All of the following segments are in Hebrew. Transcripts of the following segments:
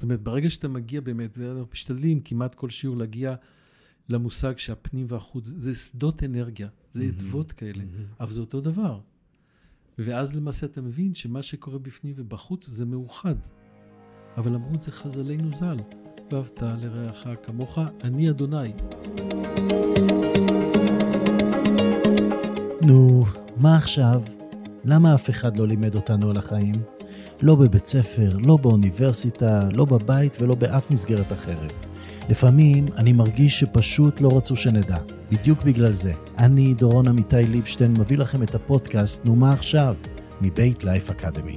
זאת אומרת, ברגע שאתה מגיע באמת, ואנחנו משתדלים כמעט כל שיעור להגיע למושג שהפנים והחוץ, זה שדות אנרגיה, זה אדוות כאלה, אבל זה אותו דבר. ואז למעשה אתה מבין שמה שקורה בפנים ובחוץ זה מאוחד. אבל אמרו את זה חז"לינו ז"ל, ואהבת לרעך כמוך, אני אדוני. נו, מה עכשיו? למה אף אחד לא לימד אותנו על החיים? לא בבית ספר, לא באוניברסיטה, לא בבית ולא באף מסגרת אחרת. לפעמים אני מרגיש שפשוט לא רצו שנדע. בדיוק בגלל זה. אני, דורון עמיתי ליבשטיין, מביא לכם את הפודקאסט "נו מה עכשיו?" מבית לייף אקדמי.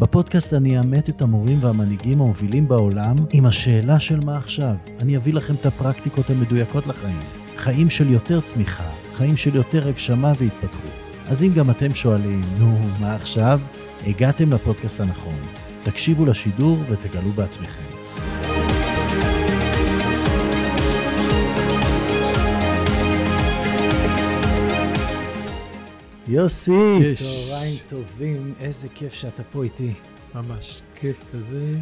בפודקאסט אני אאמת את המורים והמנהיגים המובילים בעולם עם השאלה של מה עכשיו. אני אביא לכם את הפרקטיקות המדויקות לחיים. חיים של יותר צמיחה, חיים של יותר הגשמה והתפתחות. אז אם גם אתם שואלים, נו, מה עכשיו? הגעתם לפודקאסט הנכון. תקשיבו לשידור ותגלו בעצמכם. יוסי, יש. צהריים טובים, איזה כיף שאתה פה איתי. ממש כיף כזה.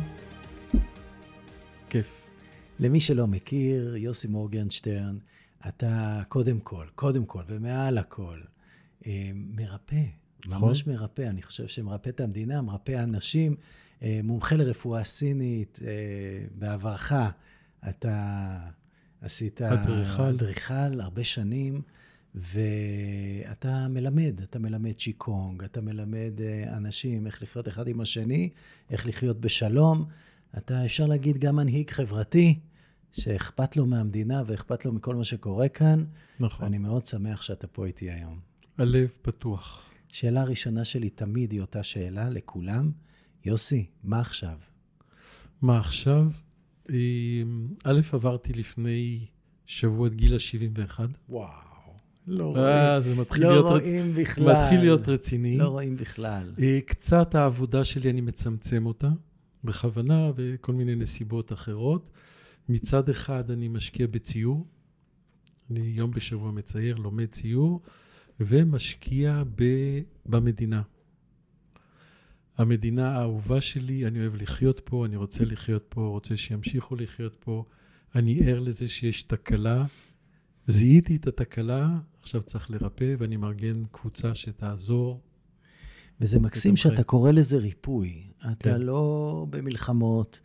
כיף. למי שלא מכיר, יוסי מורגנשטרן, אתה קודם כל, קודם כל ומעל הכל, אה, מרפא, נכון. ממש מרפא. אני חושב שמרפא את המדינה, מרפא אנשים, אה, מומחה לרפואה סינית. אה, בעברך אתה עשית אדריכל. אדריכל הרבה שנים, ואתה מלמד, אתה מלמד צ'יקונג, אתה מלמד אה, אנשים איך לחיות אחד עם השני, איך לחיות בשלום. אתה, אפשר להגיד, גם מנהיג חברתי, שאכפת לו מהמדינה ואכפת לו מכל מה שקורה כאן. נכון. ואני מאוד שמח שאתה פה איתי היום. הלב פתוח. שאלה ראשונה שלי תמיד היא אותה שאלה לכולם. יוסי, מה עכשיו? מה עכשיו? אה, א', עברתי לפני שבוע את גיל ה-71. וואו. לא אה, זה מתחיל לא להיות, רצ... רואים בכלל. מתחיל להיות רציני. לא רואים בכלל. אה, קצת העבודה שלי, אני מצמצם אותה, בכוונה וכל מיני נסיבות אחרות. מצד אחד, אני משקיע בציור. אני יום בשבוע מצייר, לומד ציור, ומשקיע ב... במדינה. המדינה האהובה שלי, אני אוהב לחיות פה, אני רוצה לחיות פה, רוצה שימשיכו לחיות פה. אני ער לזה שיש תקלה. זיהיתי את התקלה, עכשיו צריך לרפא, ואני מארגן קבוצה שתעזור. וזה מקסים. שאתה קורא לזה ריפוי. אתה כן. לא במלחמות,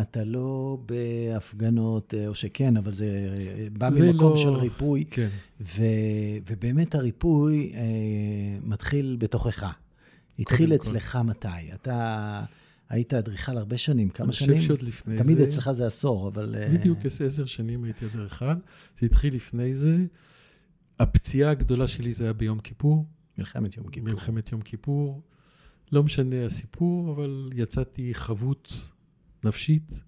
אתה לא בהפגנות, אה, או שכן, אבל זה אה, בא זה ממקום לא- של ריפוי. כן. ו, ובאמת הריפוי אה, מתחיל בתוכך. התחיל כל. אצלך מתי? אתה היית אדריכל הרבה שנים, כמה אני שנים? חושב שעוד לפני תמיד זה... אצלך זה עשור, אבל... אה, בדיוק, עשר שנים הייתי אדריכל. זה התחיל לפני זה. הפציעה הגדולה שלי זה היה ביום כיפור, מלחמת יום כיפור. מלחמת יום כיפור. לא משנה הסיפור, אבל יצאתי חבוט נפשית,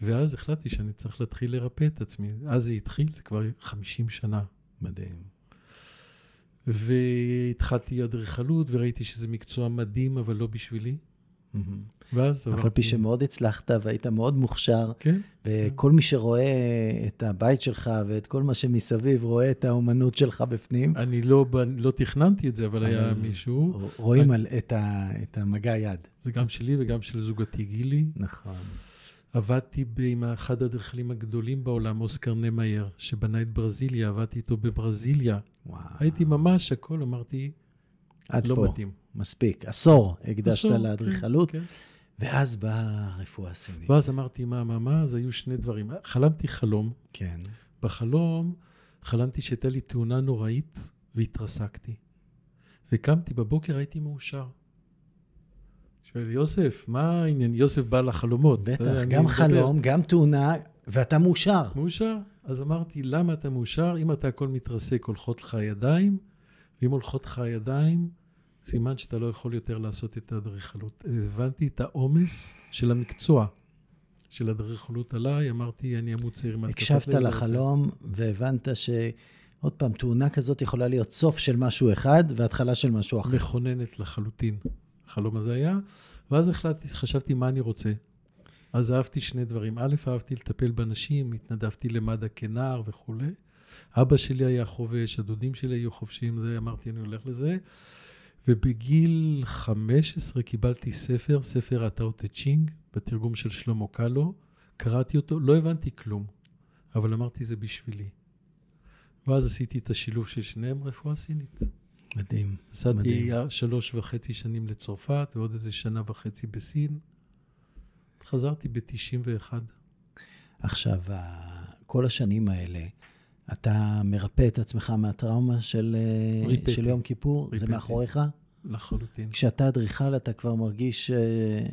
ואז החלטתי שאני צריך להתחיל לרפא את עצמי. אז זה התחיל, זה כבר 50 שנה. מדהים. והתחלתי אדריכלות, וראיתי שזה מקצוע מדהים, אבל לא בשבילי. מהמם. ואז אף על פי שמאוד הצלחת והיית מאוד מוכשר, כן, וכל מי שרואה את הבית שלך ואת כל מה שמסביב, רואה את האומנות שלך בפנים. אני לא, לא תכננתי את זה, אבל היה מישהו. רואים על- את ה- את המגע יד. זה גם שלי וגם של זוגתי גילי. נכון. עבדתי עם אחד האדריכלים הגדולים בעולם, אוסקר נמאייר, שבנה את ברזיליה, עבדתי איתו בברזיליה. וואו. הייתי ממש הכל, אמרתי, עד לא פה. מתאים. מספיק. עשור הקדשת לאדריכלות, כן, כן. ואז באה הרפואה הסינית. ואז אמרתי, מה, מה, מה? אז היו שני דברים. חלמתי חלום. כן. בחלום חלמתי שהייתה לי תאונה נוראית והתרסקתי. וקמתי בבוקר, הייתי מאושר. שואל, יוסף, מה העניין? יוסף בא לחלומות. בטח, גם מדבר. חלום, גם תאונה, ואתה מאושר. מאושר? אז אמרתי, למה אתה מאושר? אם אתה הכל מתרסק, הולכות לך הידיים, ואם הולכות לך הידיים, סימן שאתה לא יכול יותר לעשות את האדריכלות. הבנתי את העומס של המקצוע של אדריכלות עליי, אמרתי, אני אמות צעיר עם התקפת הקשבת. לחלום והבנת ש... עוד פעם, תאונה כזאת יכולה להיות סוף של משהו אחד והתחלה של משהו אחר. מכוננת לחלוטין. החלום הזה היה, ואז החלטתי, חשבתי מה אני רוצה. אז אהבתי שני דברים. א', אהבתי לטפל באנשים, התנדבתי למד"א כנער וכולי. אבא שלי היה חובש, הדודים שלי היו חובשים, זה אמרתי, אני הולך לזה. ובגיל 15 קיבלתי ספר, ספר הטאו טה צ'ינג, בתרגום של שלמה קלו. קראתי אותו, לא הבנתי כלום, אבל אמרתי, זה בשבילי. ואז עשיתי את השילוב של שניהם, רפואה סינית. מדהים. נסעתי מדהים. שלוש וחצי שנים לצרפת, ועוד איזה שנה וחצי בסין. חזרתי ב-91. עכשיו, כל השנים האלה, אתה מרפא את עצמך מהטראומה של, אה, ריפאתי. של יום כיפור? זה ריפאתי. מאחוריך? לחלוטין. כשאתה אדריכל, אתה כבר מרגיש אה,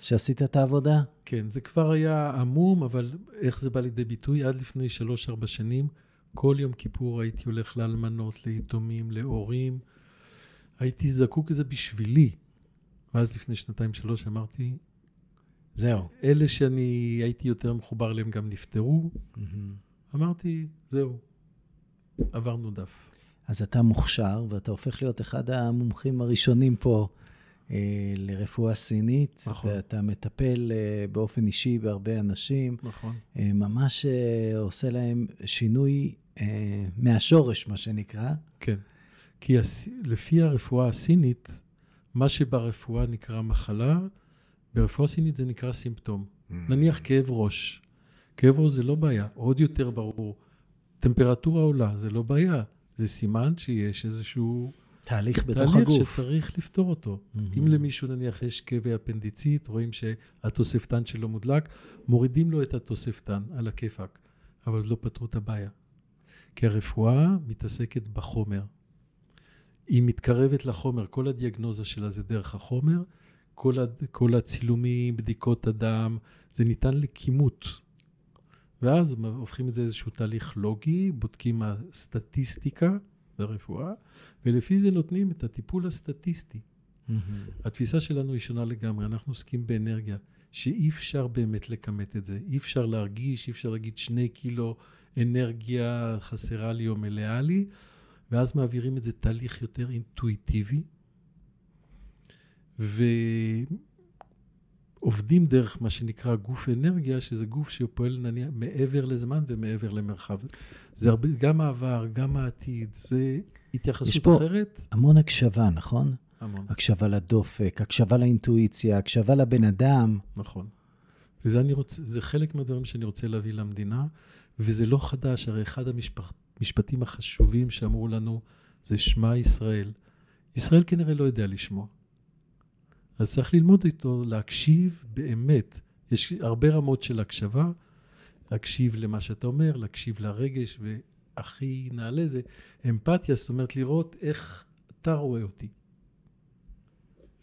שעשית את העבודה? כן, זה כבר היה עמום, אבל איך זה בא לידי ביטוי? עד לפני שלוש-ארבע שנים, כל יום כיפור הייתי הולך לאלמנות, ליתומים, להורים. הייתי זקוק לזה בשבילי. ואז לפני שנתיים-שלוש אמרתי, זהו. אלה שאני הייתי יותר מחובר אליהם גם נפטרו. מהמם. אמרתי, זהו, עברנו דף. אז אתה מוכשר, ואתה הופך להיות אחד המומחים הראשונים פה אה, לרפואה סינית, נכון. ואתה מטפל אה, באופן אישי בהרבה אנשים, נכון. אה, ממש אה, עושה להם שינוי אה, מהשורש, מה שנקרא. כן. כי הס... לפי הרפואה הסינית, מה שברפואה נקרא מחלה, ברפואה סינית זה נקרא סימפטום. נניח כאב ראש. כאב ראש זה לא בעיה, עוד יותר ברור. טמפרטורה עולה, זה לא בעיה. זה סימן שיש איזשהו תהליך בתוך תהליך הגוף. שצריך לפתור אותו. מהמם. אם למישהו נניח יש כאבי אפנדיצית, רואים שהתוספתן שלו מודלק, מורידים לו את התוספתן על הכיפאק, אבל לא פתרו את הבעיה. כי הרפואה מתעסקת בחומר. היא מתקרבת לחומר, כל הדיאגנוזה שלה זה דרך החומר, כל, ה, כל הצילומים, בדיקות הדם, זה ניתן לכימות. ואז הופכים את זה לאיזשהו תהליך לוגי, בודקים הסטטיסטיקה, זה רפואה, ולפי זה נותנים את הטיפול הסטטיסטי. מהמם. התפיסה שלנו היא שונה לגמרי, אנחנו עוסקים באנרגיה, שאי אפשר באמת לכמת את זה, אי אפשר להרגיש, אי אפשר להגיד שני קילו אנרגיה חסרה לי או מלאה לי, ואז מעבירים את זה תהליך יותר אינטואיטיבי, ועובדים דרך מה שנקרא גוף אנרגיה, שזה גוף שפועל נניח מעבר לזמן ומעבר למרחב. זה הרבה, גם העבר, גם העתיד, זה התייחסות פה- אחרת. המון הקשבה, נכון? המון. הקשבה לדופק, הקשבה לאינטואיציה, הקשבה לבן אדם. נכון. וזה אני רוצה, זה חלק מהדברים שאני רוצה להביא למדינה, וזה לא חדש, הרי אחד המשפטים החשובים שאמרו לנו זה שמע ישראל. ישראל כנראה לא יודע לשמוע. אז צריך ללמוד איתו, להקשיב באמת. יש הרבה רמות של הקשבה, להקשיב למה שאתה אומר, להקשיב לרגש, והכי נעלה זה אמפתיה, זאת אומרת לראות איך אתה רואה אותי.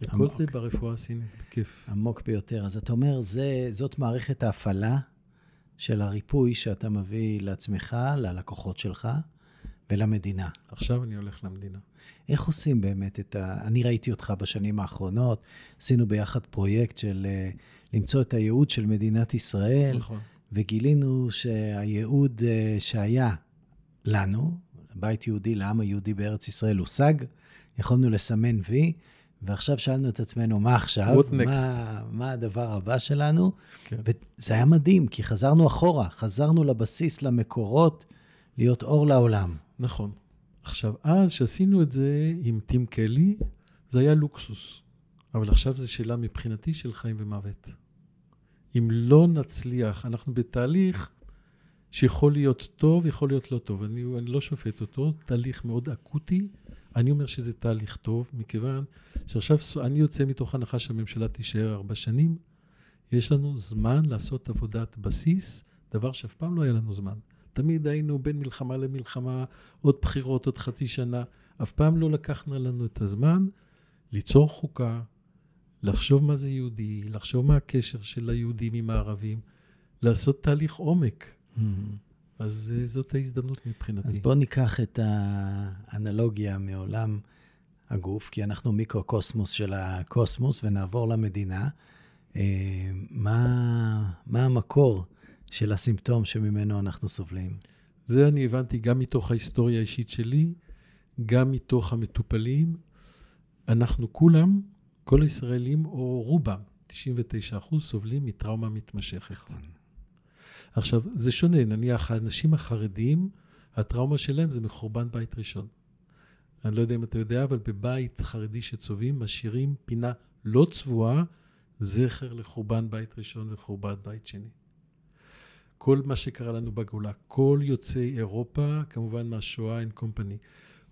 וכל. זה ברפואה הסינית, בכיף. עמוק ביותר. אז אתה אומר, זה, זאת מערכת ההפעלה של הריפוי שאתה מביא לעצמך, ללקוחות שלך ולמדינה. עכשיו אני הולך למדינה. איך עושים באמת את ה... אני ראיתי אותך בשנים האחרונות, עשינו ביחד פרויקט של אה, למצוא את הייעוד של מדינת ישראל, נכון. וגילינו שהייעוד אה, שהיה לנו, בית יהודי לעם היהודי בארץ ישראל, הושג, יכולנו לסמן וי, ועכשיו שאלנו את עצמנו, מה עכשיו? מה, מה הדבר הבא שלנו? כן. וזה היה מדהים, כי חזרנו אחורה, חזרנו לבסיס, למקורות, להיות אור לעולם. נכון. עכשיו, אז שעשינו את זה עם טים קלי, זה היה לוקסוס. אבל עכשיו זו שאלה מבחינתי של חיים ומוות. אם לא נצליח, אנחנו בתהליך שיכול להיות טוב, יכול להיות לא טוב. אני, אני לא שופט אותו, תהליך מאוד אקוטי. אני אומר שזה תהליך טוב, מכיוון שעכשיו אני יוצא מתוך הנחה שהממשלה תישאר ארבע שנים. יש לנו זמן לעשות עבודת בסיס, דבר שאף פעם לא היה לנו זמן. תמיד היינו בין מלחמה למלחמה, עוד בחירות, עוד חצי שנה. אף פעם לא לקחנו לנו את הזמן ליצור חוקה, לחשוב מה זה יהודי, לחשוב מה הקשר של היהודים עם הערבים, לעשות תהליך עומק. אז אה, זאת ההזדמנות מבחינתי. אז בואו ניקח את האנלוגיה מעולם הגוף, כי אנחנו מיקרוקוסמוס של הקוסמוס, ונעבור למדינה. אה, מה, מה המקור של הסימפטום שממנו אנחנו סובלים? זה אני הבנתי גם מתוך ההיסטוריה האישית שלי, גם מתוך המטופלים. אנחנו כולם, כל הישראלים, או רובם, 99 אחוז, סובלים מטראומה מתמשכת. עכשיו, זה שונה, נניח האנשים החרדים, הטראומה שלהם זה מחורבן בית ראשון. אני לא יודע אם אתה יודע, אבל בבית חרדי שצובעים, משאירים פינה לא צבועה, זכר לחורבן בית ראשון וחורבן בית שני. כל מה שקרה לנו בגולה, כל יוצאי אירופה, כמובן מהשואה אין קומפני,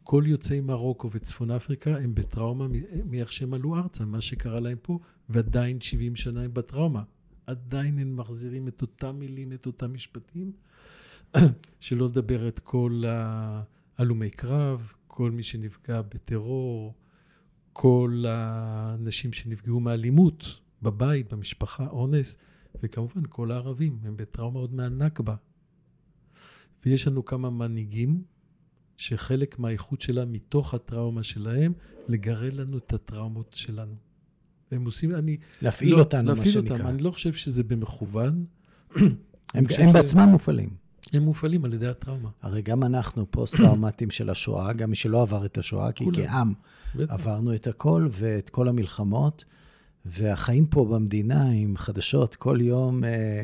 כל יוצאי מרוקו וצפון אפריקה הם בטראומה מאיך שהם עלו ארצה, מה שקרה להם פה, ועדיין 70 שנה הם בטראומה. עדיין הם מחזירים את אותם מילים, את אותם משפטים, שלא לדבר את כל הלומי קרב, כל מי שנפגע בטרור, כל האנשים שנפגעו מאלימות בבית, במשפחה, אונס, וכמובן כל הערבים, הם בטראומה עוד מהנכבה. ויש לנו כמה מנהיגים שחלק מהאיכות שלה מתוך הטראומה שלהם, לגרד לנו את הטראומות שלנו. הם עושים, אני... להפעיל לא, אותנו, להפעיל מה שנקרא. אותם. אני לא חושב שזה במכוון. הם, הם. בעצמם מופעלים. הם מופעלים על ידי הטראומה. הרי גם אנחנו פוסט-טראומטים של השואה, גם מי שלא עבר את השואה, כי כעם עברנו את הכל ואת כל המלחמות, והחיים פה במדינה עם חדשות כל יום אה,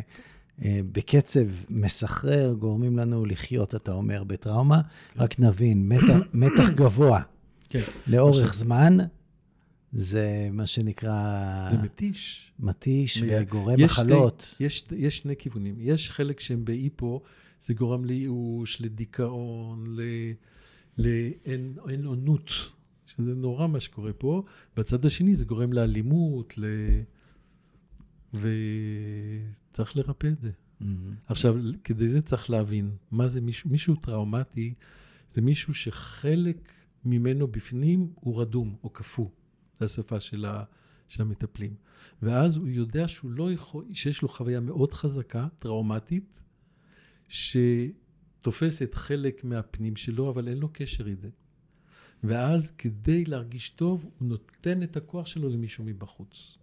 אה, בקצב מסחרר, גורמים לנו לחיות, אתה אומר, בטראומה. כן. רק נבין, מתח, מתח גבוה כן. לאורך זמן, זה מה שנקרא... זה מתיש. מתיש וגורם מחלות. יש, יש שני כיוונים. יש חלק שהם באיפו, זה גורם לייאוש, לדיכאון, לאין עונות, שזה נורא מה שקורה פה. בצד השני זה גורם לאלימות, ל... וצריך לרפא את זה. Mm-hmm. עכשיו, כדי זה צריך להבין, מה זה מישהו, מישהו טראומטי, זה מישהו שחלק ממנו בפנים הוא רדום או קפוא. זו השפה של, ה, של המטפלים. ואז הוא יודע שהוא לא יכול, שיש לו חוויה מאוד חזקה, טראומטית, שתופסת חלק מהפנים שלו, אבל אין לו קשר עם זה. ואז כדי להרגיש טוב, הוא נותן את הכוח שלו למישהו מבחוץ.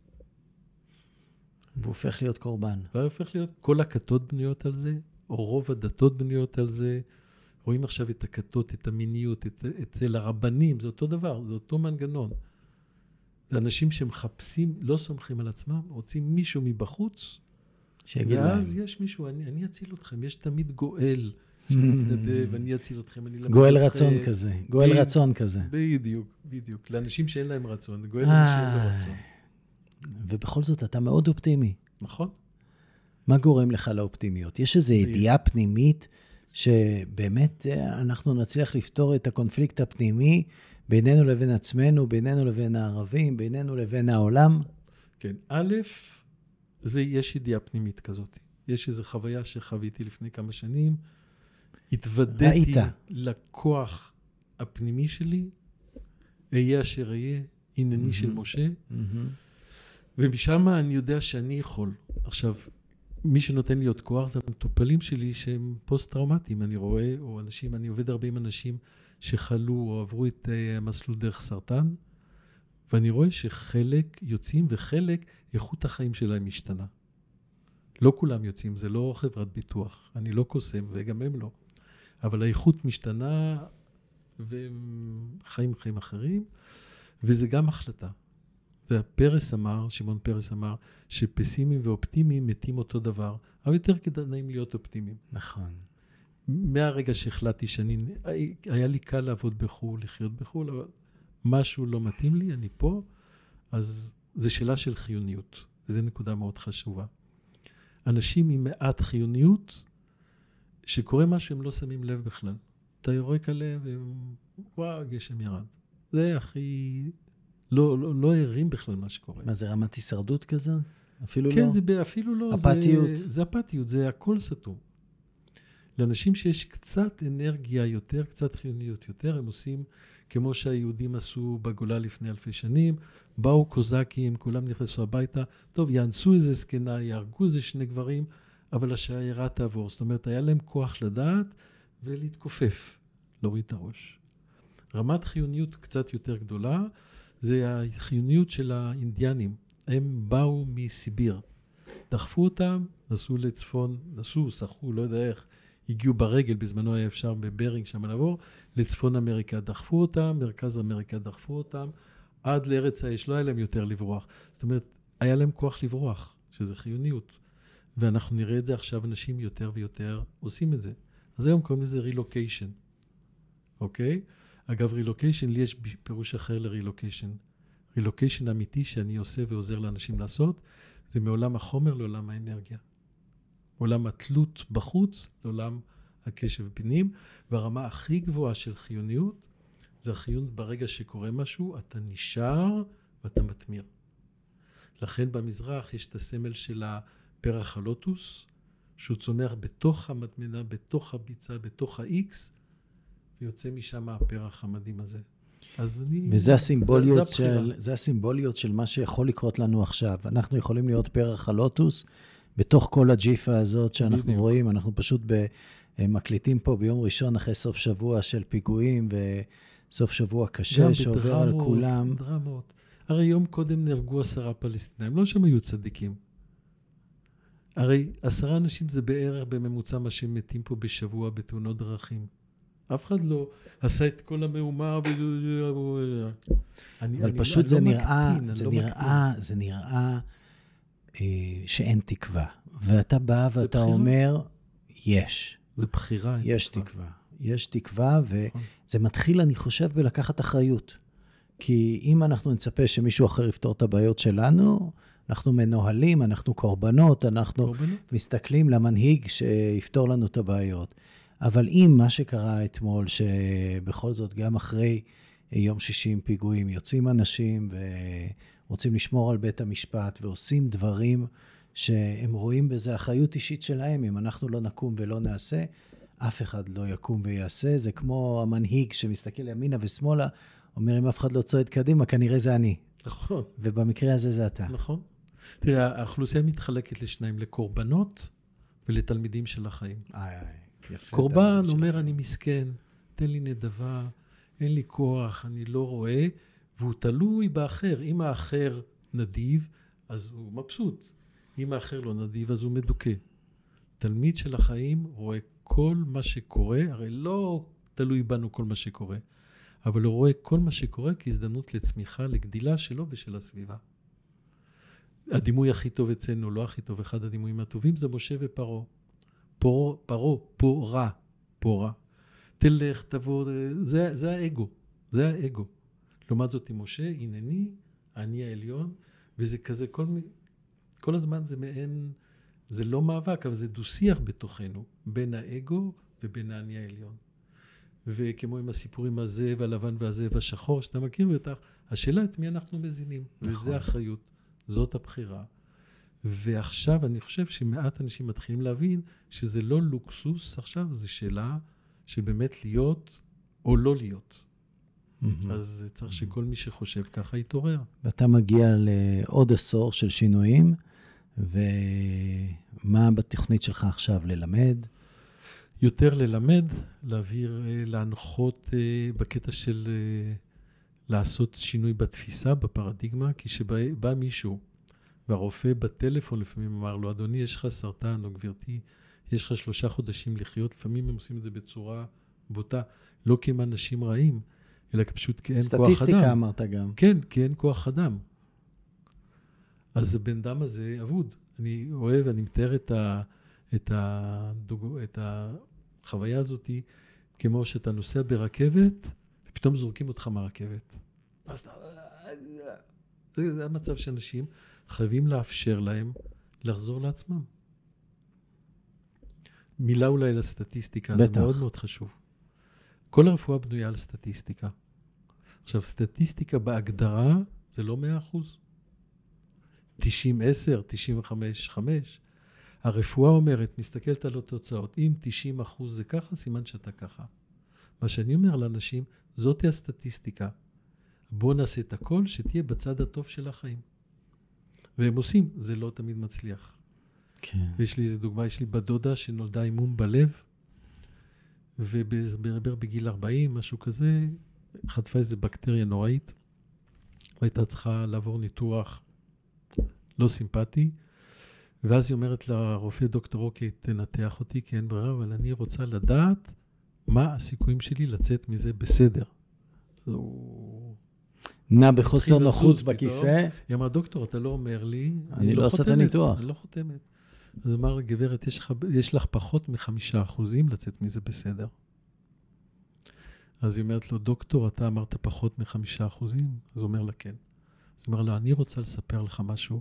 והוא הופך להיות קורבן. והוא הופך להיות, כל הכתות בנויות על זה, או רוב הדתות בנויות על זה. רואים עכשיו את הכתות, את המיניות, את, אצל הרבנים, זה אותו דבר, זה אותו מנגנון. זה אנשים שמחפשים, לא סומכים על עצמם, רוצים מישהו מבחוץ, שיגיד להם. ואז יש מישהו, אני, אני אציל אתכם, יש תמיד גואל שמתנדב, אני אציל אתכם, אני אלמד גואל רצון כזה, גואל רצון כזה. בדיוק, בדיוק. לאנשים שאין להם רצון, גואל לאנשים שאין לו רצון. ובכל זאת, אתה מאוד אופטימי. נכון. מה גורם לך לאופטימיות? יש איזו ידיעה פנימית שבאמת אה, אנחנו נצליח לפתור את הקונפליקט הפנימי בינינו לבין עצמנו, בינינו לבין הערבים, בינינו לבין העולם? כן. א', זה, יש ידיעה פנימית כזאת. יש איזו חוויה שחוויתי לפני כמה שנים. התוודעתי. לכוח הפנימי שלי, אהיה אשר אהיה, הנני mm-hmm. של משה, mm-hmm. ומשם אני יודע שאני יכול. עכשיו, מי שנותן לי עוד כוח זה המטופלים שלי שהם פוסט-טראומטיים, אני רואה, או אנשים, אני עובד הרבה עם אנשים שחלו או עברו את uh, המסלול דרך סרטן, ואני רואה שחלק יוצאים וחלק, איכות החיים שלהם משתנה. לא כולם יוצאים, זה לא חברת ביטוח, אני לא קוסם וגם הם לא. אבל האיכות משתנה והם חיים אחרים, וזה גם החלטה. ופרס אמר, שמעון פרס אמר, שפסימיים ואופטימיים מתים אותו דבר, אבל יותר כדאי נעים להיות אופטימיים. נכון. מהרגע שהחלטתי שאני, היה לי קל לעבוד בחו"ל, לחיות בחו"ל, אבל משהו לא מתאים לי, אני פה, אז זו שאלה של חיוניות, וזו נקודה מאוד חשובה. אנשים עם מעט חיוניות, שקורה משהו הם לא שמים לב בכלל. אתה יורק עליהם והם, וואו, גשם ירד. זה הכי... לא, לא, לא ערים בכלל מה שקורה. מה, זה רמת הישרדות כזה? אפילו כן, לא? כן, זה אפילו לא. אפתיות. זה, זה אפתיות, זה הכל סתום. לאנשים שיש קצת אנרגיה יותר, קצת חיוניות יותר, הם עושים כמו שהיהודים עשו בגולה לפני אלפי שנים, באו קוזקים, כולם נכנסו הביתה, טוב, יאנסו איזה זקנה, יהרגו איזה שני גברים, אבל השיירה תעבור. זאת אומרת, היה להם כוח לדעת ולהתכופף, להוריד את הראש. רמת חיוניות קצת יותר גדולה, זה החיוניות של האינדיאנים. הם באו מסיביר. דחפו אותם, נסעו לצפון, נסעו, שחו, לא יודע איך, הגיעו ברגל, בזמנו היה אפשר בברינג שם לעבור, לצפון אמריקה דחפו אותם, מרכז אמריקה דחפו אותם, עד לארץ האש, לא היה להם יותר לברוח. זאת אומרת, היה להם כוח לברוח, שזה חיוניות. ואנחנו נראה את זה עכשיו, אנשים יותר ויותר עושים את זה. אז היום קוראים לזה רילוקיישן, אוקיי? אגב, רילוקיישן, לי יש פירוש אחר לרילוקיישן. רילוקיישן אמיתי שאני עושה ועוזר לאנשים לעשות, זה מעולם החומר לעולם האנרגיה. עולם התלות בחוץ לעולם הקשב פנים, והרמה הכי גבוהה של חיוניות זה החיוניות ברגע שקורה משהו, אתה נשאר ואתה מתמיר. לכן במזרח יש את הסמל של הפרח הלוטוס, שהוא צומח בתוך המטמנה, בתוך הביצה, בתוך ה-X, ויוצא משם הפרח המדהים הזה. אז אני... וזה הסימבוליות, זה, של, זה הסימבוליות של מה שיכול לקרות לנו עכשיו. אנחנו יכולים להיות פרח הלוטוס בתוך כל הג'יפה הזאת שאנחנו בדיוק. רואים. אנחנו פשוט ב, מקליטים פה ביום ראשון אחרי סוף שבוע של פיגועים וסוף שבוע קשה שעובר על כולם. דרמות. הרי יום קודם נהרגו עשרה פלסטינאים, לא שהם היו צדיקים. הרי עשרה אנשים זה בערך בממוצע מה שהם מתים פה בשבוע בתאונות דרכים. אף אחד לא עשה את כל המהומה ו... אבל פשוט זה, נראה, זה, נראה, זה נראה אה, שאין תקווה. ואתה בא ואתה. אומר, יש. זה בחירה. יש תקווה. יש תקווה, וזה נכון. מתחיל, אני חושב, בלקחת אחריות. כי אם אנחנו נצפה שמישהו אחר יפתור את הבעיות שלנו, אנחנו מנוהלים, אנחנו קורבנות, אנחנו קורבנות. מסתכלים למנהיג שיפתור לנו את הבעיות. אבל אם מה שקרה אתמול, שבכל זאת, גם אחרי יום שישי עם פיגועים, יוצאים אנשים ורוצים לשמור על בית המשפט ועושים דברים שהם רואים בזה אחריות אישית שלהם, אם אנחנו לא נקום ולא נעשה, אף אחד לא יקום ויעשה. זה כמו המנהיג שמסתכל ימינה ושמאלה, אומר, אם אף אחד לא צועד קדימה, כנראה זה אני. נכון. ובמקרה הזה זה אתה. נכון. תראה, האוכלוסייה מתחלקת לשניים, לקורבנות ולתלמידים של החיים. איי, איי, יפה. קורבן אומר, אני מסכן, תן לי נדבה, אין לי כוח, אני לא רואה, והוא תלוי באחר. אם האחר נדיב, אז הוא מבסוט. אם האחר לא נדיב, אז הוא מדוכא. תלמיד של החיים רואה כל מה שקורה, הרי לא תלוי בנו כל מה שקורה, אבל הוא רואה כל מה שקורה כהזדמנות לצמיחה, לגדילה שלו ושל הסביבה. הדימוי הכי טוב אצלנו, לא הכי טוב, אחד הדימויים הטובים זה משה ופרעה. פרעה, פורה, פורה. תלך, תבוא, זה, זה האגו, זה האגו. לעומת זאת עם משה, הנני, אני העליון, וזה כזה, כל, כל הזמן זה מעין, זה לא מאבק, אבל זה דו-שיח בתוכנו, בין האגו ובין האני העליון. וכמו עם הסיפורים הזה והלבן והזה והשחור, שאתה מכיר בטח, השאלה את מי אנחנו מזינים, נכון. וזה אחריות. זאת הבחירה. ועכשיו אני חושב שמעט אנשים מתחילים להבין שזה לא לוקסוס עכשיו, זו שאלה של באמת להיות או לא להיות. Mm-hmm. אז צריך שכל מי שחושב ככה יתעורר. ואתה מגיע לעוד עשור של שינויים, ומה בתוכנית שלך עכשיו? ללמד? יותר ללמד, להעביר, אה, להנחות אה, בקטע של אה, לעשות שינוי בתפיסה, בפרדיגמה, כי כשבא מישהו והרופא בטלפון לפעמים אמר לו, אדוני, יש לך סרטן, או גברתי, יש לך שלושה חודשים לחיות, לפעמים הם עושים את זה בצורה בוטה, לא כי הם אנשים רעים, אלא פשוט כי אין כוח אדם. סטטיסטיקה אמרת גם. כן, כי אין כוח אדם. אז הבן אדם הזה אבוד. אני אוהב, אני מתאר את, ה, את, הדוג, את החוויה הזאת כמו שאתה נוסע ברכבת, ופתאום זורקים אותך מהרכבת. אז אתה... זה, זה המצב שאנשים חייבים לאפשר להם לחזור לעצמם. מילה אולי לסטטיסטיקה, בטח. זה מאוד מאוד חשוב. כל הרפואה בנויה על סטטיסטיקה. עכשיו, סטטיסטיקה בהגדרה זה לא מאה אחוז. 90-10, 95-5. הרפואה אומרת, מסתכלת על התוצאות, אם 90 אחוז זה ככה, סימן שאתה ככה. מה שאני אומר לאנשים, זאתי הסטטיסטיקה. בואו נעשה את הכל שתהיה בצד הטוב של החיים. והם עושים, זה לא תמיד מצליח. כן. ויש לי איזה דוגמה, יש לי בת דודה שנולדה עם מום בלב, וברבר בגיל 40, משהו כזה, חטפה איזה בקטריה נוראית, והייתה צריכה לעבור ניתוח לא סימפטי, ואז היא אומרת לרופא, דוקטור, אוקיי, תנתח אותי, כי אין ברירה, אבל אני רוצה לדעת מה הסיכויים שלי לצאת מזה בסדר. נע בחוסר נוחות בכיסא. היא אמרה, דוקטור, אתה לא אומר לי, אני לא, לא עושה את הניתוח. אני לא חותמת. אז אמר, גברת, יש לך, יש לך פחות מחמישה אחוזים לצאת מזה בסדר. אז היא אומרת לו, דוקטור, אתה אמרת פחות מחמישה אחוזים? אז הוא אומר לה, כן. אז היא אומרת לו, אני רוצה לספר לך משהו.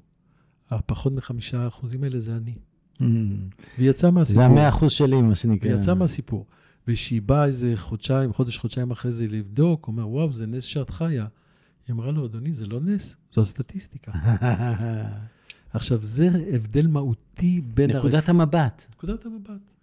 הפחות מחמישה אחוזים האלה זה אני. Mm. והיא יצאה מהסיפור. זה המאה אחוז שלי, מה שנקרא. והיא יצאה מהסיפור. וכשהיא באה איזה חודשיים, חודש, חודשיים אחרי זה לבדוק, אומר, וואו, זה נס שאת חיה. היא אמרה לו, אדוני, זה לא נס, זו הסטטיסטיקה. עכשיו, זה הבדל מהותי בין... נקודת המבט. נקודת המבט.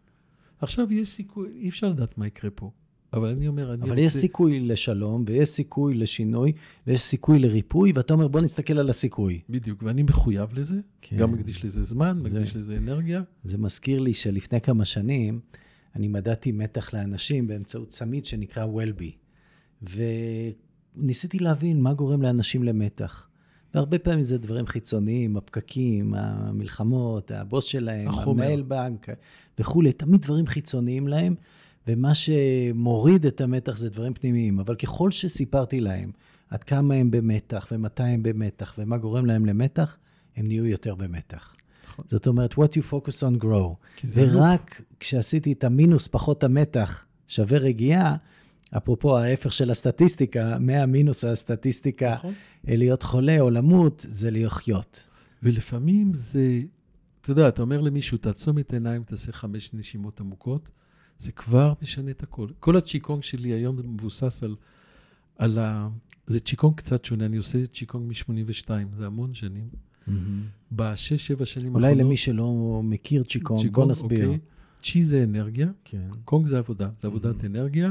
עכשיו, יש סיכוי, אי אפשר לדעת מה יקרה פה. אבל אני אומר, אני אבל רוצה... יש סיכוי לשלום, ויש סיכוי לשינוי, ויש סיכוי לריפוי, ואתה אומר, בוא נסתכל על הסיכוי. בדיוק, ואני מחויב לזה, כן. גם מקדיש לזה זמן, זה- מקדיש לזה אנרגיה. זה מזכיר לי שלפני כמה שנים, אני מדדתי מתח לאנשים באמצעות צמיד שנקרא וולבי. וניסיתי להבין מה גורם לאנשים למתח. והרבה פעמים זה דברים חיצוניים, הפקקים, המלחמות, הבוס שלהם, החומר. המנהל בנק וכולי, תמיד דברים חיצוניים להם, ומה שמוריד את המתח זה דברים פנימיים. אבל ככל שסיפרתי להם עד כמה הם במתח, ומתי הם במתח, ומה גורם להם למתח, הם נהיו יותר במתח. נכון. זאת אומרת, what you focus on grow. ורק כשעשיתי את המינוס פחות המתח שווה רגיעה, אפרופו ההפך של הסטטיסטיקה, מהמינוס הסטטיסטיקה, נכון. אה, להיות חולה או למות, זה לחיות. ולפעמים זה, אתה יודע, אתה אומר למישהו, תעצום את העיניים, תעשה חמש נשימות עמוקות, זה כבר משנה את הכל. כל הצ'יקונג שלי היום מבוסס על, על ה... זה צ'יקונג קצת שונה, אני עושה צ'יקונג מ-82, זה המון שנים. בשש, שבע שנים אולי למי שלא מכיר צ'יקונג, בוא נסביר. אוקיי. צ'י זה אנרגיה, כן. קונג זה עבודה, זה עבודת אנרגיה.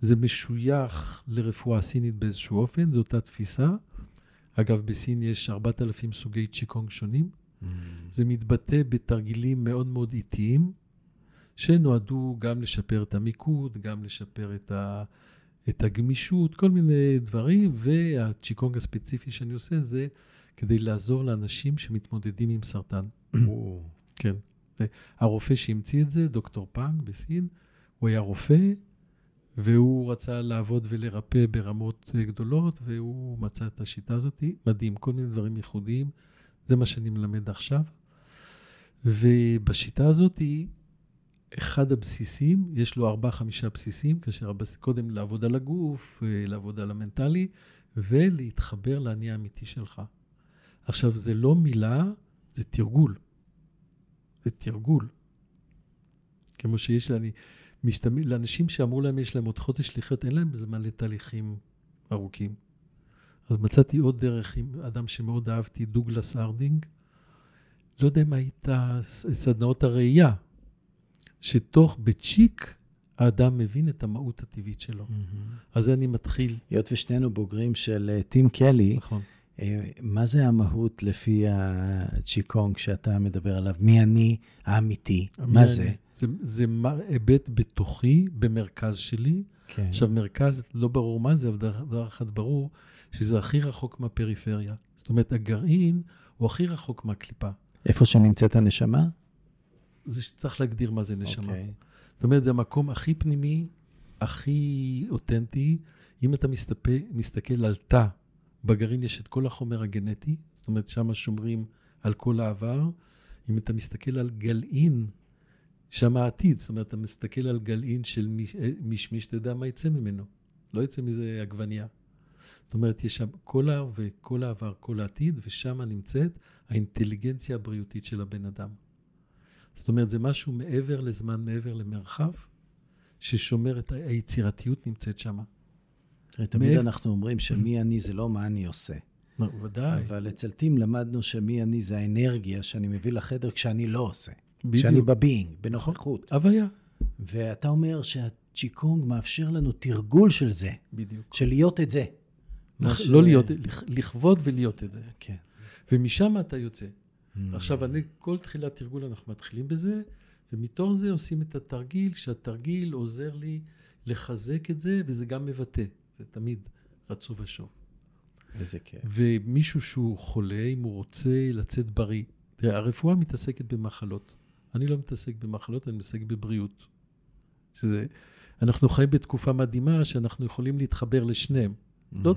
זה משוייך לרפואה סינית באיזשהו אופן, זו אותה תפיסה. אגב, בסין יש 4,000 סוגי צ'יקונג שונים. זה מתבטא בתרגילים מאוד מאוד איטיים, שנועדו גם לשפר את המיקוד, גם לשפר את, ה, את הגמישות, כל מיני דברים, והצ'יקונג הספציפי שאני עושה זה כדי לעזור לאנשים שמתמודדים עם סרטן. כן. הרופא שהמציא את זה, דוקטור פאנג בסין, הוא היה רופא, והוא רצה לעבוד ולרפא ברמות אה, גדולות, והוא מצא את השיטה הזאת. מדהים, כל מיני דברים ייחודיים. זה מה שאני מלמד עכשיו. ובשיטה הזאת, אחד הבסיסים, יש לו ארבעה-חמישה בסיסים, כאשר הבס... קודם לעבוד על הגוף, אה, לעבוד על המנטלי, ולהתחבר לאני האמיתי שלך. עכשיו, זה לא מילה, זה תרגול. זה תרגול. כמו שיש לאני, משתמע, לאנשים שאמרו להם יש להם עוד חודש לחיות, אין להם זמן לתהליכים ארוכים. אז מצאתי עוד דרך עם אדם שמאוד אהבתי, דוגלס ארדינג. לא יודע אם היית ס- סדנאות הראייה, שתוך בצ'יק האדם מבין את המהות הטבעית שלו. אז אני מתחיל, היות ושנינו בוגרים של אה, טים קלי, נכון. אה, מה זה המהות לפי הצ'יקונג שאתה מדבר עליו? מי אני האמיתי? מה זה? זה, זה היבט בתוכי, במרכז שלי. כן. עכשיו, מרכז, לא ברור מה זה, אבל דבר- אחד ברור, שזה הכי רחוק מהפריפריה. זאת אומרת, הגרעין הוא הכי רחוק מהקליפה. איפה שנמצאת הנשמה? זה שצריך להגדיר מה זה נשמה. אוקיי. זאת אומרת, זה המקום הכי פנימי, הכי אותנטי. אם אתה מסתפה, מסתכל על תא, בגרעין יש את כל החומר הגנטי, זאת אומרת, שם שומרים על כל העבר. אם אתה מסתכל על גלעין, שם העתיד, זאת אומרת, אתה מסתכל על גלעין של מיש- אה, מישמיש, אתה יודע מה יצא ממנו. לא יצא מזה עגבנייה. זאת אומרת, יש שם כל ההווה, כל העבר, כל העתיד, ושם נמצאת האינטליגנציה הבריאותית של הבן אדם. זאת אומרת, זה משהו מעבר לזמן, מעבר למרחב, ששומר את היצירתיות נמצאת שם. תמיד אנחנו אומרים שמי אני זה לא מה אני עושה. ודאי, אבל אצל טים למדנו שמי אני זה האנרגיה שאני מביא לחדר כשאני לא עושה. כשאני בדיוק. בביינג, בנוכחות. הוויה. ואתה אומר שהצ'יקונג מאפשר לנו תרגול של זה, בדיוק. של להיות את זה. לח- לא להיות, לכ- לכבוד ולהיות את זה. כן. ומשם אתה יוצא. Mm. עכשיו, אני, כל תחילת תרגול אנחנו מתחילים בזה, ומתוך זה עושים את התרגיל, שהתרגיל עוזר לי לחזק את זה, וזה גם מבטא. זה תמיד רצו ושוב. איזה כיף. ומישהו שהוא חולה, אם הוא רוצה לצאת בריא. תראה, הרפואה מתעסקת במחלות. אני לא מתעסק במחלות, אני מתעסק בבריאות. שזה, אנחנו חיים בתקופה מדהימה שאנחנו יכולים להתחבר לשניהם. לא-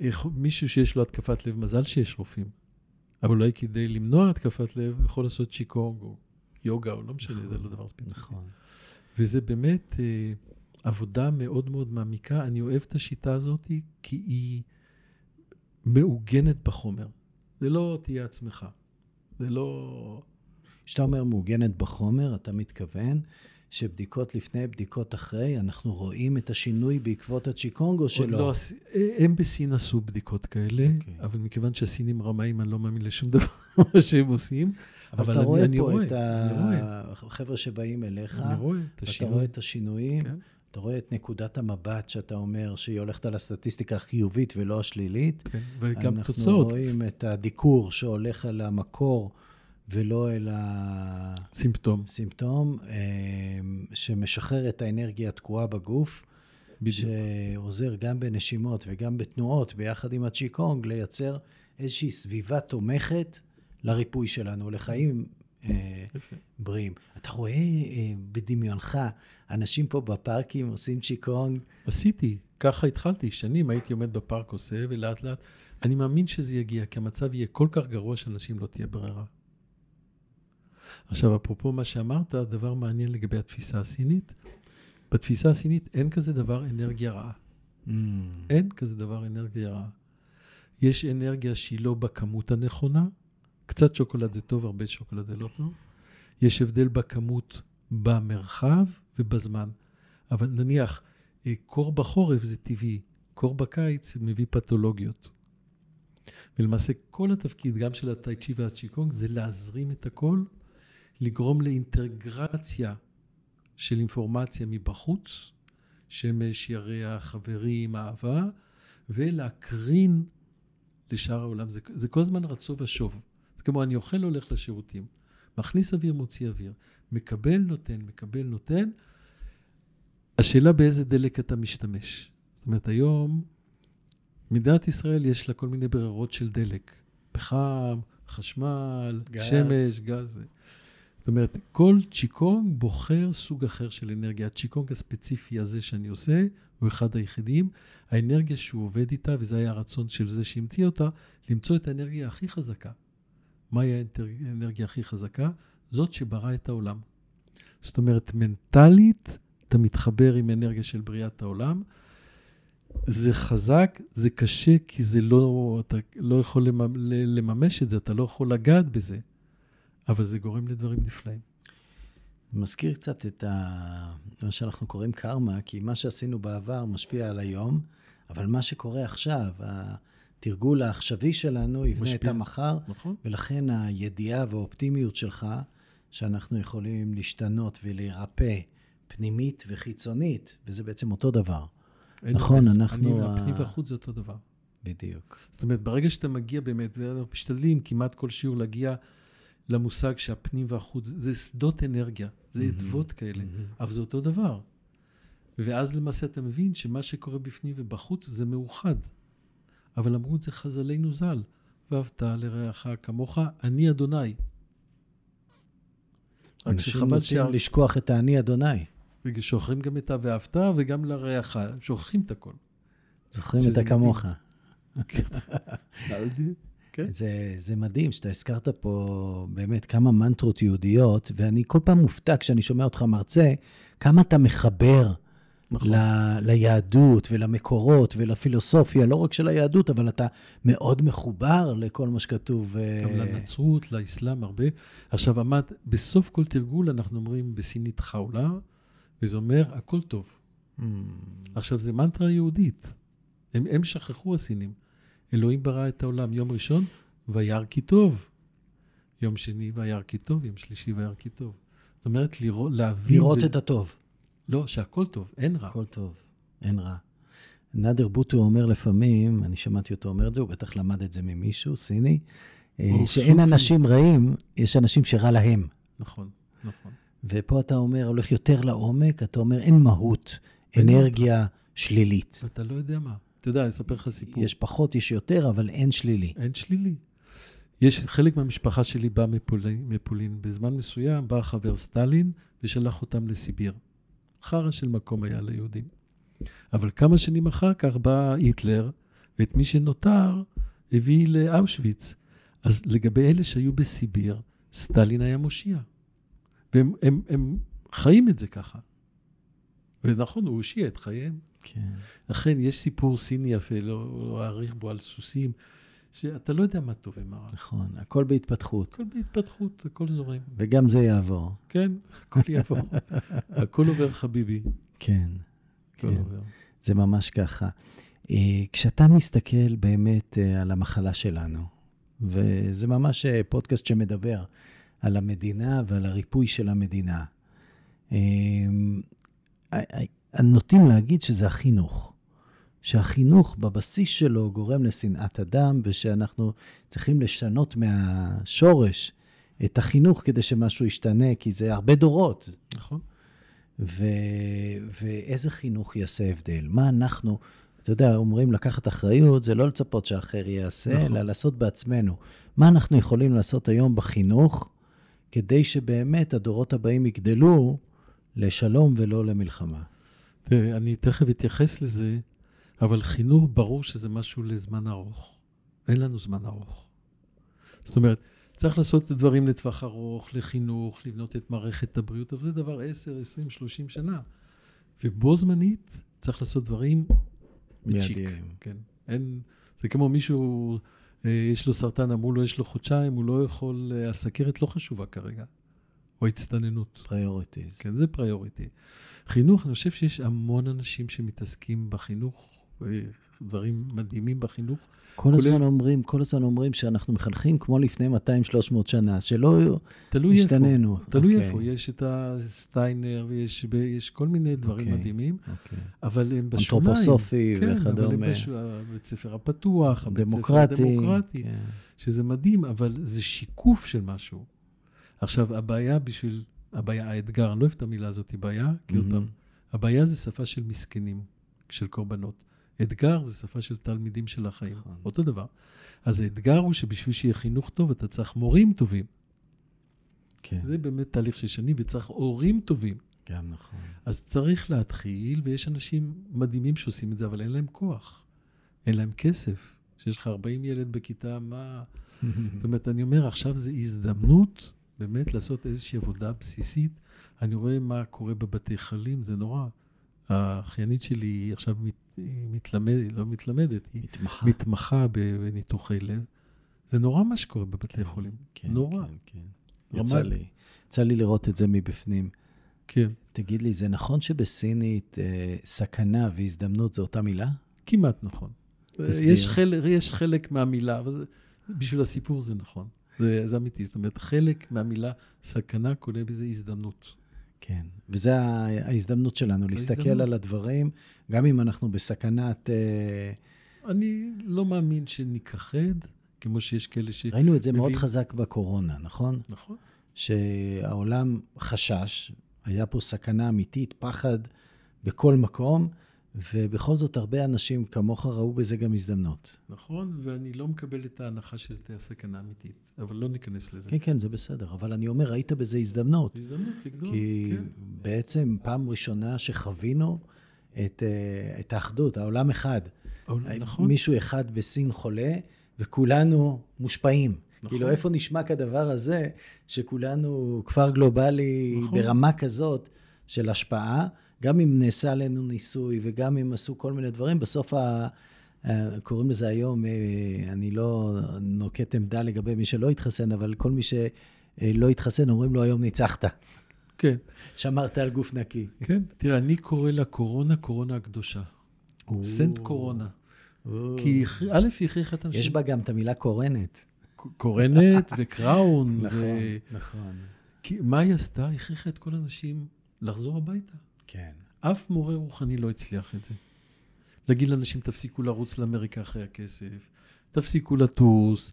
יכול- מישהו שיש לו התקפת לב, מזל שיש רופאים. אבל אולי כדי למנוע התקפת לב, יכול לעשות צ'יקונג או יוגה, או לא משנה, זה לא דבר ספציפי. נכון. וזה באמת, אה, עבודה מאוד מאוד מעמיקה. אני אוהב את השיטה הזאת כי היא מעוגנת בחומר. זה לא תהיה עצמך. זה לא... כשאתה אומר מעוגנת בחומר, אתה מתכוון שבדיקות לפני, בדיקות אחרי, אנחנו רואים את השינוי בעקבות הצ'יקונג או שלא? עוד לא, הם בסין עשו בדיקות כאלה, okay. אוקיי. אבל מכיוון שהסינים רמאים, אני לא מאמין לשום דבר שהם עושים. אבל, אבל אתה אני, רואה אני פה רואה, את החבר'ה שבאים אליך, אני רואה את השינוי. ואתה רואה את השינויים. כן. אתה רואה את נקודת המבט שאתה אומר שהיא הולכת על הסטטיסטיקה החיובית ולא השלילית. כן, וגם אנחנו תוצאות. אנחנו רואים את הדיקור שהולך על המקור ולא אל הסימפטום. סימפטום, אה, שמשחרר את האנרגיה התקועה בגוף. בדיוק. שעוזר גם בנשימות וגם בתנועות, ביחד עם הצ'יקונג, לייצר איזושהי סביבה תומכת לריפוי שלנו, לחיים בריאים. אתה רואה אה, בדמיונך אנשים פה בפארקים עושים צ'יקונג? עשיתי, ככה התחלתי. שנים הייתי עומד בפארק עושה, ולאט לאט, אני מאמין שזה יגיע, כי המצב יהיה כל כך גרוע שאנשים לא תהיה ברירה. עכשיו, אפרופו מה שאמרת, דבר מעניין לגבי התפיסה הסינית. בתפיסה הסינית אין כזה דבר אנרגיה רעה. Mm. אין כזה דבר אנרגיה רעה. יש אנרגיה שהיא לא בכמות הנכונה, קצת שוקולד זה טוב, הרבה שוקולד זה לא טוב. יש הבדל בכמות במרחב ובזמן. אבל נניח, אה, קור בחורף זה טבעי, קור בקיץ מביא פתולוגיות. ולמעשה כל התפקיד, גם של הטייצ'י והצ'יקונג, זה להזרים את הכל, לגרום לאינטגרציה של אינפורמציה מבחוץ, שמש, ירח, חברים, אהבה, ולהקרין לשאר העולם. זה, זה כל הזמן רצו ושוב. זה כמו אני אוכל, הולך לשירותים. מכניס אוויר, מוציא אוויר. מקבל, נותן, מקבל, נותן. השאלה באיזה דלק אתה משתמש. זאת אומרת, היום, מדינת ישראל יש לה כל מיני ברירות של דלק. פחם, חשמל, גז. שמש, גז. זאת אומרת, כל צ'יקונג בוחר סוג אחר של אנרגיה. הצ'יקונג הספציפי הזה שאני עושה, הוא אחד היחידים. האנרגיה שהוא עובד איתה, וזה היה הרצון של זה שהמציא אותה, למצוא את האנרגיה הכי חזקה. מהי האנרגיה הכי חזקה? זאת שברא את העולם. זאת אומרת, מנטלית, אתה מתחבר עם אנרגיה של בריאת העולם. זה חזק, זה קשה, כי זה לא, אתה לא יכול לממש את זה, אתה לא יכול לגעת בזה, אבל זה גורם לדברים נפלאים. מזכיר קצת את ה... מה שאנחנו קוראים קרמה, כי מה שעשינו בעבר משפיע על היום, אבל מה שקורה עכשיו, התרגול העכשווי שלנו יבנה משפיע. את המחר, נכון. ולכן הידיעה והאופטימיות שלך, שאנחנו יכולים להשתנות ולהירפא פנימית וחיצונית, וזה בעצם אותו דבר. נכון, אני, אנחנו... אני והפנים והחוץ זה אותו דבר. בדיוק. זאת אומרת, ברגע שאתה מגיע באמת, ואנחנו משתדלים כמעט כל שיעור להגיע למושג שהפנים והחוץ, זה שדות אנרגיה, זה אדוות כאלה, אבל זה אותו דבר. ואז למעשה אתה מבין שמה שקורה בפנים ובחוץ זה מאוחד. אבל אמרו את זה חז"לינו ז"ל, ואהבת לרעך כמוך, אני אדוני. אנשים נוטים שה... לשכוח את האני אדוני. ושוכחים גם את ה"ואהבת" וגם לרעך, שוכחים את הכל. זוכרים את הכמוך. כן. זה, זה מדהים שאתה הזכרת פה באמת כמה מנטרות יהודיות, ואני כל פעם מופתע כשאני שומע אותך מרצה, כמה אתה מחבר נכון. ל, ליהדות ולמקורות ולפילוסופיה, לא רק של היהדות, אבל אתה מאוד מחובר לכל מה שכתוב. אה, גם לנצרות, לאסלאם, הרבה. עכשיו, עמד, בסוף כל תרגול אנחנו אומרים בסינית חאולה, וזה אומר, הכל טוב. Mm. עכשיו, זה מנטרה יהודית. הם, הם שכחו הסינים. אלוהים ברא את העולם. יום ראשון, וירא כי טוב. יום שני, וירא כי טוב. יום שלישי, וירא כי טוב. זאת אומרת, לראות, להבין... לראות בזה... את הטוב. לא, שהכל טוב, אין רע. הכל טוב, אין רע. נאדר בוטו אומר לפעמים, אני שמעתי אותו אומר את זה, הוא בטח למד את זה ממישהו, סיני, אה, שאין סופי. אנשים רעים, יש אנשים שרע להם. נכון, נכון. ופה אתה אומר, הולך יותר לעומק, אתה אומר, אין מהות, אנרגיה שלילית. ואתה לא יודע מה. אתה יודע, אני אספר לך סיפור. יש פחות, יש יותר, אבל אין שלילי. אין שלילי. יש, חלק מהמשפחה שלי בא מפולין, מפולין. בזמן מסוים בא חבר סטלין ושלח אותם לסיביר. חרא של מקום היה ליהודים. אבל כמה שנים אחר כך בא היטלר, ואת מי שנותר הביא לאושוויץ. אז לגבי אלה שהיו בסיביר, סטלין היה מושיע. והם הם, הם חיים את זה ככה. ונכון, הוא הושיע את חייהם. כן. לכן, יש סיפור סיני יפה, לא לא אאריך בו על סוסים, שאתה לא יודע מה טוב ומה רע. נכון, הכל בהתפתחות. הכל בהתפתחות, הכל זורם. וגם זה יעבור. כן, הכל יעבור. הכל עובר, חביבי. כן, הכל כן. עובר. זה ממש ככה. אה, כשאתה מסתכל באמת אה, על המחלה שלנו, וזה ממש אה, פודקאסט שמדבר על המדינה ועל הריפוי של המדינה, נוטים להגיד שזה החינוך. שהחינוך בבסיס שלו גורם לשנאת אדם, ושאנחנו צריכים לשנות מהשורש את החינוך כדי שמשהו ישתנה, כי זה הרבה דורות. נכון. ו... ואיזה חינוך יעשה הבדל? מה אנחנו, אתה יודע, אומרים לקחת אחריות, זה לא לצפות שאחר יעשה, נכון. נכון. אלא לעשות בעצמנו. מה אנחנו יכולים לעשות היום בחינוך, כדי שבאמת הדורות הבאים יגדלו לשלום ולא למלחמה? תראה, אני תכף אתייחס לזה, אבל חינוך, ברור שזה משהו לזמן ארוך. אין לנו זמן ארוך. זאת אומרת, צריך לעשות את הדברים לטווח ארוך, לחינוך, לבנות את מערכת הבריאות, אבל זה דבר 10, 20, 30 שנה. ובו זמנית צריך לעשות דברים בצ'יק. כן. אין, זה כמו מישהו, אה, יש לו סרטן, אמרו לו, יש לו חודשיים, הוא לא יכול, אה, הסכרת לא חשובה כרגע, או הצטננות. Priorities. כן, זה priority. חינוך, אני חושב שיש המון אנשים שמתעסקים בחינוך, דברים מדהימים בחינוך. כל כולל- הזמן אומרים, כל הזמן אומרים שאנחנו מחנכים כמו לפני 200-300 שנה, שלא תלוי איפה. השתננו. תלוי אוקיי, איפה. יש את הסטיינר, ויש יש כל מיני דברים אוקיי. מדהימים, אוקיי. אבל הם בשוליים. אנתרופוסופי כן, אבל הם וכדומה. בש... הבית ספר הפתוח, הבית ספר דמוקרטי. הדמוקרטי, כן. שזה מדהים, אבל זה שיקוף של משהו. עכשיו, הבעיה בשביל, הבעיה, האתגר, אני לא אוהב את המילה הזאת, בעיה, כי עוד פעם, הבעיה זה שפה של מסכנים, של קורבנות. אתגר זה שפה של תלמידים של החיים, נכון. אותו דבר. אז האתגר הוא שבשביל שיהיה חינוך טוב, אתה צריך מורים טובים. כן, זה באמת תהליך של שנים, וצריך הורים טובים. גם נכון. אז צריך להתחיל, ויש אנשים מדהימים שעושים את זה, אבל אין להם כוח. אין להם כסף. כשיש לך 40 ילד בכיתה, מה... זאת אומרת, אני אומר, עכשיו זו הזדמנות באמת לעשות איזושהי עבודה בסיסית. אני רואה מה קורה בבתי חולים, זה נורא. האחיינית שלי היא עכשיו מת, היא מתלמדת, לא מתלמדת, היא מתמחה. מתמחה בניתוחי לב. זה נורא מה שקורה בבתי חולים. כן, נורא. כן, כן. יצא לי. יצא לי לראות את זה מבפנים. כן, תגיד לי, זה נכון שבסינית אה, סכנה והזדמנות זה אותה מילה? כמעט נכון. תסביר. יש חלק, יש חלק מהמילה, אבל בשביל הסיפור זה נכון. זה, זה אמיתי. זאת אומרת, חלק מהמילה סכנה כולל בזה הזדמנות. כן. וזו ההזדמנות שלנו, להסתכל ההזדמנות. על הדברים, גם אם אנחנו בסכנת... אה, אני לא מאמין שניכחד, כמו שיש כאלה ש... ראינו את זה מאוד מבין. חזק בקורונה, נכון? נכון. שהעולם חשש, היה פה סכנה אמיתית, פחד בכל מקום, ובכל זאת הרבה אנשים כמוך ראו בזה גם הזדמנות. נכון, ואני לא מקבל את ההנחה שזו תהיה סכנה אמיתית, אבל לא ניכנס לזה. כן, כן, זה בסדר, אבל אני אומר, ראית בזה הזדמנות. הזדמנות לגדול, כי כן. בעצם פעם ראשונה שחווינו את, אה, את האחדות, העולם אחד. אבל- נכון, מישהו אחד בסין חולה, וכולנו מושפעים. נכון. כאילו, איפה נשמע כדבר הזה, שכולנו כפר גלובלי נכון. ברמה כזאת של השפעה, גם אם נעשה עלינו ניסוי וגם אם עשו כל מיני דברים, בסוף ה... אה, קוראים לזה היום, אה, אני לא נוקט עמדה לגבי מי שלא התחסן, אבל כל מי שלא התחסן, אומרים לו, היום ניצחת. כן, שמרת על גוף נקי. כן. תראה, אני קורא לקורונה קורונה הקדושה. סנט קורונה. או. כי א', היא הכריחה את האנשים. יש בה גם את המילה קורנת. קורנת וקראון. נכון, ו- נכון. כי מה היא עשתה? הכריחה את כל האנשים לחזור הביתה. כן. אף מורה רוחני לא הצליח את זה. להגיד לאנשים, תפסיקו לרוץ לאמריקה אחרי הכסף, תפסיקו לטוס,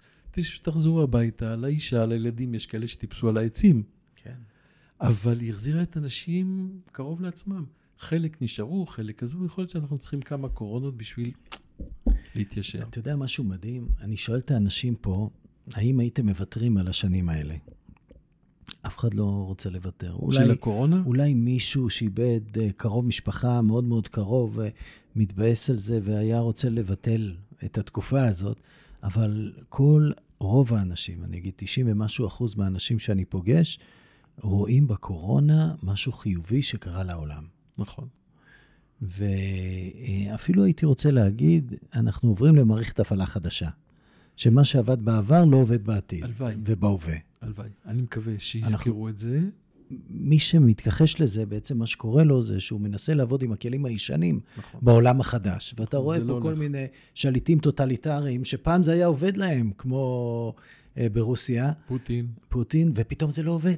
תחזרו הביתה, לאישה, לילדים, יש כאלה שטיפסו על העצים. כן. אבל היא החזירה את האנשים קרוב לעצמם. חלק נשארו, חלק עזבו, יכול להיות שאנחנו צריכים כמה קורונות בשביל להתיישר. אתה יודע משהו מדהים? אני שואל את האנשים פה, האם הייתם מוותרים על השנים האלה? אף אחד לא רוצה לוותר. של אולי, הקורונה? אולי מישהו שאיבד אה, קרוב משפחה מאוד מאוד קרוב, אה, מתבאס על זה והיה רוצה לבטל את התקופה הזאת, אבל כל, רוב האנשים, אני אגיד 90 ומשהו אחוז מהאנשים שאני פוגש, רואים בקורונה משהו חיובי שקרה לעולם. נכון. ואפילו הייתי רוצה להגיד, אנחנו עוברים למערכת הפעלה חדשה, שמה שעבד בעבר לא עובד בעתיד. הלוואי. ובהווה. הלוואי. אני מקווה שיזכרו את זה. מי שמתכחש לזה, בעצם מה שקורה לו זה שהוא מנסה לעבוד עם הכלים הישנים נכון. בעולם החדש. ואתה רואה פה לא כל הולך. מיני שליטים טוטליטריים, שפעם זה היה עובד להם, כמו אה, ברוסיה, פוטין. פוטין, ופתאום זה לא עובד.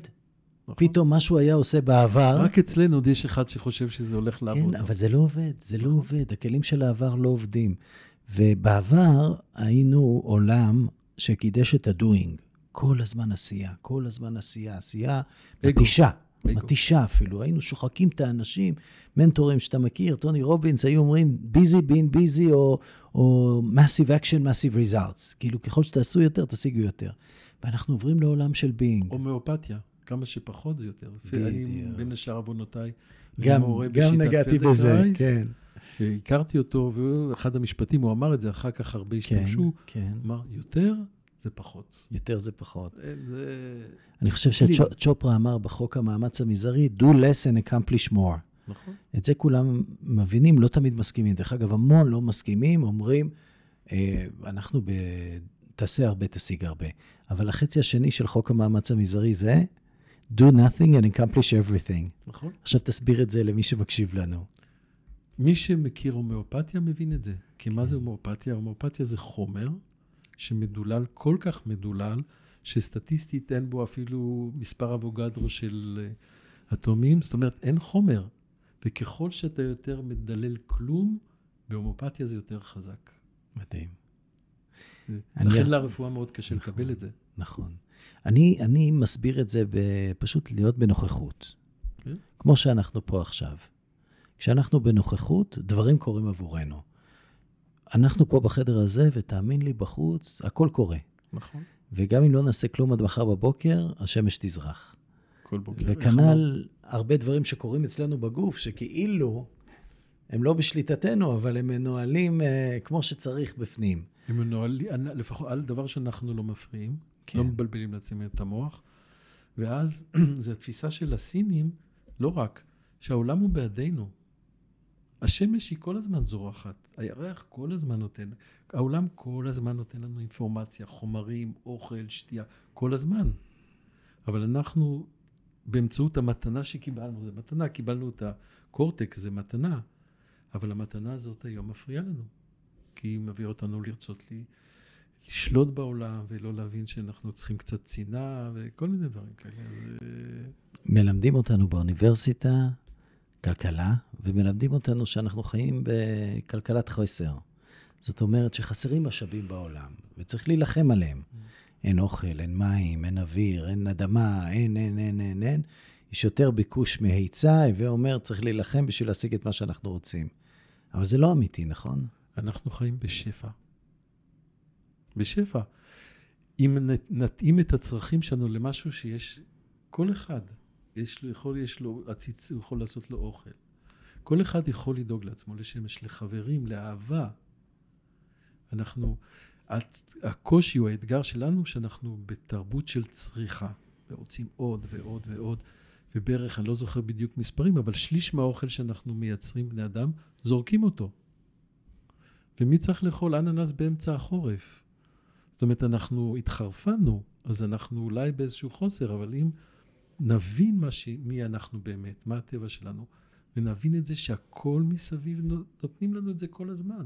נכון. פתאום מה שהוא היה עושה בעבר... רק אצלנו עוד יש אחד שחושב שזה הולך לעבוד. כן, אבל זה לא עובד, זה לא עובד. הכלים של העבר לא עובדים. ובעבר היינו עולם שקידש את הדוינג. כל הזמן עשייה, כל הזמן עשייה, עשייה. מתישה. מתישה אפילו. היינו שוחקים את האנשים, מנטורים שאתה מכיר, טוני רובינס, היו אומרים busy being busy או, או massive action, massive results. כאילו, ככל שתעשו יותר, תשיגו יותר. ואנחנו עוברים לעולם של being. הומאופתיה, כמה שפחות זה יותר. אני, בדיוק. בין השאר עוונותיי, גם, גם נגעתי בזה, כן. הכרתי אותו, ואחד המשפטים, הוא אמר את זה, אחר כך הרבה כן, השתמשו, כן. אמר, יותר זה פחות. יותר זה פחות. אין, זה... אני חושב. שצ'ופרה אמר בחוק המאמץ המזערי, do less and accomplish more. נכון. את זה כולם מבינים, לא תמיד מסכימים. דרך אגב, המון לא מסכימים, אומרים, אה, אנחנו ב... תעשה הרבה, תשיג הרבה. אבל החצי השני של חוק המאמץ המזערי זה, do nothing and accomplish everything. נכון. עכשיו תסביר את זה למי שמקשיב לנו. מי שמכיר הומאופתיה מבין את זה. כי. מה זה הומאופתיה? הומאופתיה זה חומר שמדולל, כל כך מדולל, שסטטיסטית אין בו אפילו מספר אבוגדרו של אה, אטומים. זאת אומרת, אין חומר. וככל שאתה יותר מדלל כלום, בהומאופתיה זה יותר חזק. מדהים. זה- אני- לכן לרפואה מאוד קשה נכון. לקבל את זה. נכון. אני, אני מסביר את זה בפשוט להיות בנוכחות. כן. כמו שאנחנו פה עכשיו. כשאנחנו בנוכחות, דברים קורים עבורנו. אנחנו פה בחדר הזה, ותאמין לי, בחוץ, הכל קורה. נכון. וגם אם לא נעשה כלום עד מחר בבוקר, השמש תזרח. כל בוקר. וכנ"ל הרבה דברים שקורים אצלנו בגוף, שכאילו הם לא בשליטתנו, אבל הם מנוהלים אה, כמו שצריך בפנים. הם מנוהלים, לפחות על דבר שאנחנו לא מפריעים, כן. לא מבלבלים לעצמנו את המוח. ואז זו התפיסה של הסינים, לא רק, שהעולם הוא בעדינו. השמש היא כל הזמן זורחת, הירח כל הזמן נותן, העולם כל הזמן נותן לנו אינפורמציה, חומרים, אוכל, שתייה, כל הזמן. אבל אנחנו, באמצעות המתנה שקיבלנו, זו מתנה, קיבלנו את הקורטקס, זה מתנה, אבל המתנה הזאת היום מפריעה לנו. כי היא מביאה אותנו לרצות לי, לשלוט בעולם ולא להבין שאנחנו צריכים קצת צנעה וכל מיני דברים כאלה. אה, מלמדים אותנו באוניברסיטה כלכלה, ומלמדים אותנו שאנחנו חיים בכלכלת חסר. זאת אומרת שחסרים משאבים בעולם, וצריך להילחם עליהם. אין אוכל, אין מים, אין אוויר, אין אדמה, אין, אין, אין, אין, אין. יש יותר ביקוש מהיצע, הווה אומר, צריך להילחם בשביל להשיג את מה שאנחנו רוצים. אבל זה לא אמיתי, נכון? אנחנו חיים בשפע. בשפע. אם נת- נתאים את הצרכים שלנו למשהו שיש, כל אחד, יש לו, יכול, יש לו עציץ, הוא יכול לעשות לו אוכל. כל אחד יכול לדאוג לעצמו לשמש, לחברים, לאהבה. אנחנו, הקושי או האתגר שלנו, שאנחנו בתרבות של צריכה, ורוצים עוד ועוד ועוד, ובערך, אני לא זוכר בדיוק מספרים, אבל שליש מהאוכל שאנחנו מייצרים, בני אדם, זורקים אותו. ומי צריך לאכול אננס באמצע החורף? זאת אומרת, אנחנו התחרפנו, אז אנחנו אולי באיזשהו חוסר, אבל אם נבין מה ש... מי אנחנו באמת, מה הטבע שלנו, ונבין את זה שהכל מסביב נו- נותנים לנו את זה כל הזמן.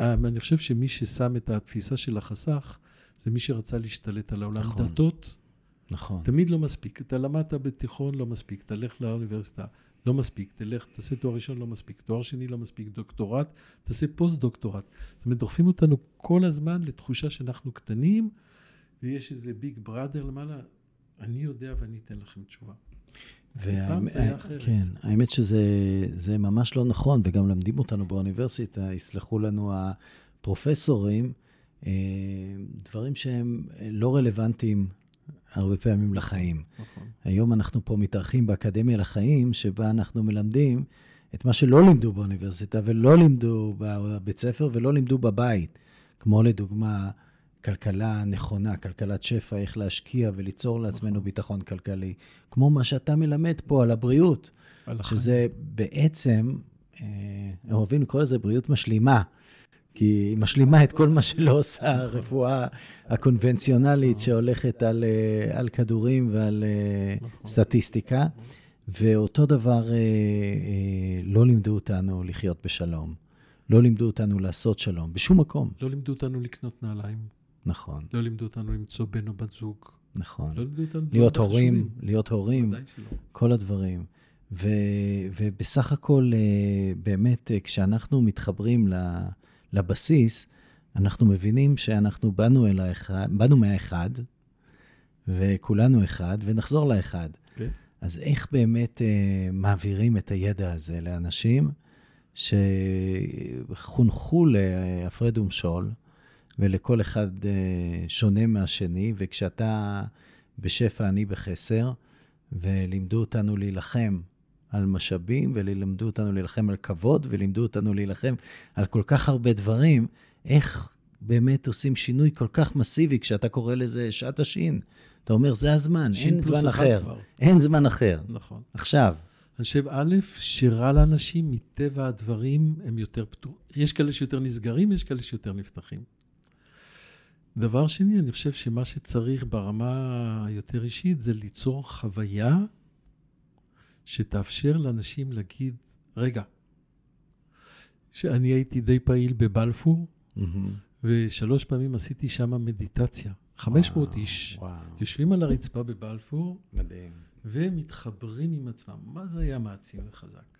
אה, אני חושב שמי ששם את התפיסה של החסך, זה מי שרצה להשתלט על העולם. נכון. דתות, נכון. תמיד לא מספיק. אתה למדת בתיכון, לא מספיק. תלך לאוניברסיטה, לא מספיק. תלך, תעשה תואר ראשון, לא מספיק. תואר שני, לא מספיק. דוקטורט, תעשה פוסט-דוקטורט. זאת אומרת, דוחפים אותנו כל הזמן לתחושה שאנחנו קטנים, ויש איזה big brother למעלה. אני יודע ואני אתן לכם תשובה. אחרת. כן, האמת שזה זה ממש לא נכון, וגם למדים אותנו באוניברסיטה, יסלחו לנו הפרופסורים, אה, דברים שהם לא רלוונטיים הרבה פעמים לחיים. נכון. היום אנחנו פה מתארחים באקדמיה לחיים, שבה אנחנו מלמדים את מה שלא לימדו באוניברסיטה, ולא לימדו בבית ספר, ולא לימדו בבית, כמו לדוגמה כלכלה נכונה, כלכלת שפע, איך להשקיע וליצור לעצמנו ביטחון כלכלי. כמו מה שאתה מלמד פה על הבריאות, על. שזה בעצם, אה, אוהבים לקרוא לזה בריאות משלימה. כי היא משלימה את כל מה שלא עושה הרפואה הקונבנציונלית שהולכת על, אה, על כדורים ועל אה, נכון. סטטיסטיקה. ואותו דבר, לא לימדו אותנו לחיות בשלום. לא לימדו אותנו לעשות שלום, בשום מקום. לא לימדו אותנו לקנות נעליים, נכון, לא לימדו אותנו למצוא בן או בת זוג, נכון. לא לימדו אותנו... להיות הורים. להיות הורים. כל הדברים. ו, ובסך הכל, אה, באמת, אה, כשאנחנו מתחברים לבסיס, אנחנו מבינים שאנחנו באנו אל האחד, באנו מהאחד, וכולנו אחד, ונחזור לאחד. כן. אז איך באמת אה, מעבירים את הידע הזה לאנשים שחונכו להפרד ומשול, ולכל אחד אה, שונה מהשני, וכשאתה בשפע, אני בחסר, ולימדו אותנו להילחם על משאבים, ולימדו אותנו להילחם על כבוד, ולימדו אותנו להילחם על כל כך הרבה דברים, איך באמת עושים שינוי כל כך מסיבי כשאתה קורא לזה שעת השין. אתה אומר, זה הזמן, אין זמן אחר. כבר. אין זמן אחר. נכון. עכשיו. אני חושב, א', שרע לאנשים, מטבע הדברים, הם יותר פתוחים. יש כאלה שיותר נסגרים, יש כאלה שיותר נפתחים. דבר שני, אני חושב שמה שצריך ברמה היותר אישית זה ליצור חוויה שתאפשר לאנשים להגיד, רגע, שאני הייתי די פעיל בבלפור, מהמם. ושלוש פעמים עשיתי שם מדיטציה. 500 וואו, איש וואו, יושבים על הרצפה בבלפור, מדהים. ומתחברים עם עצמם. מה זה היה מעצים וחזק?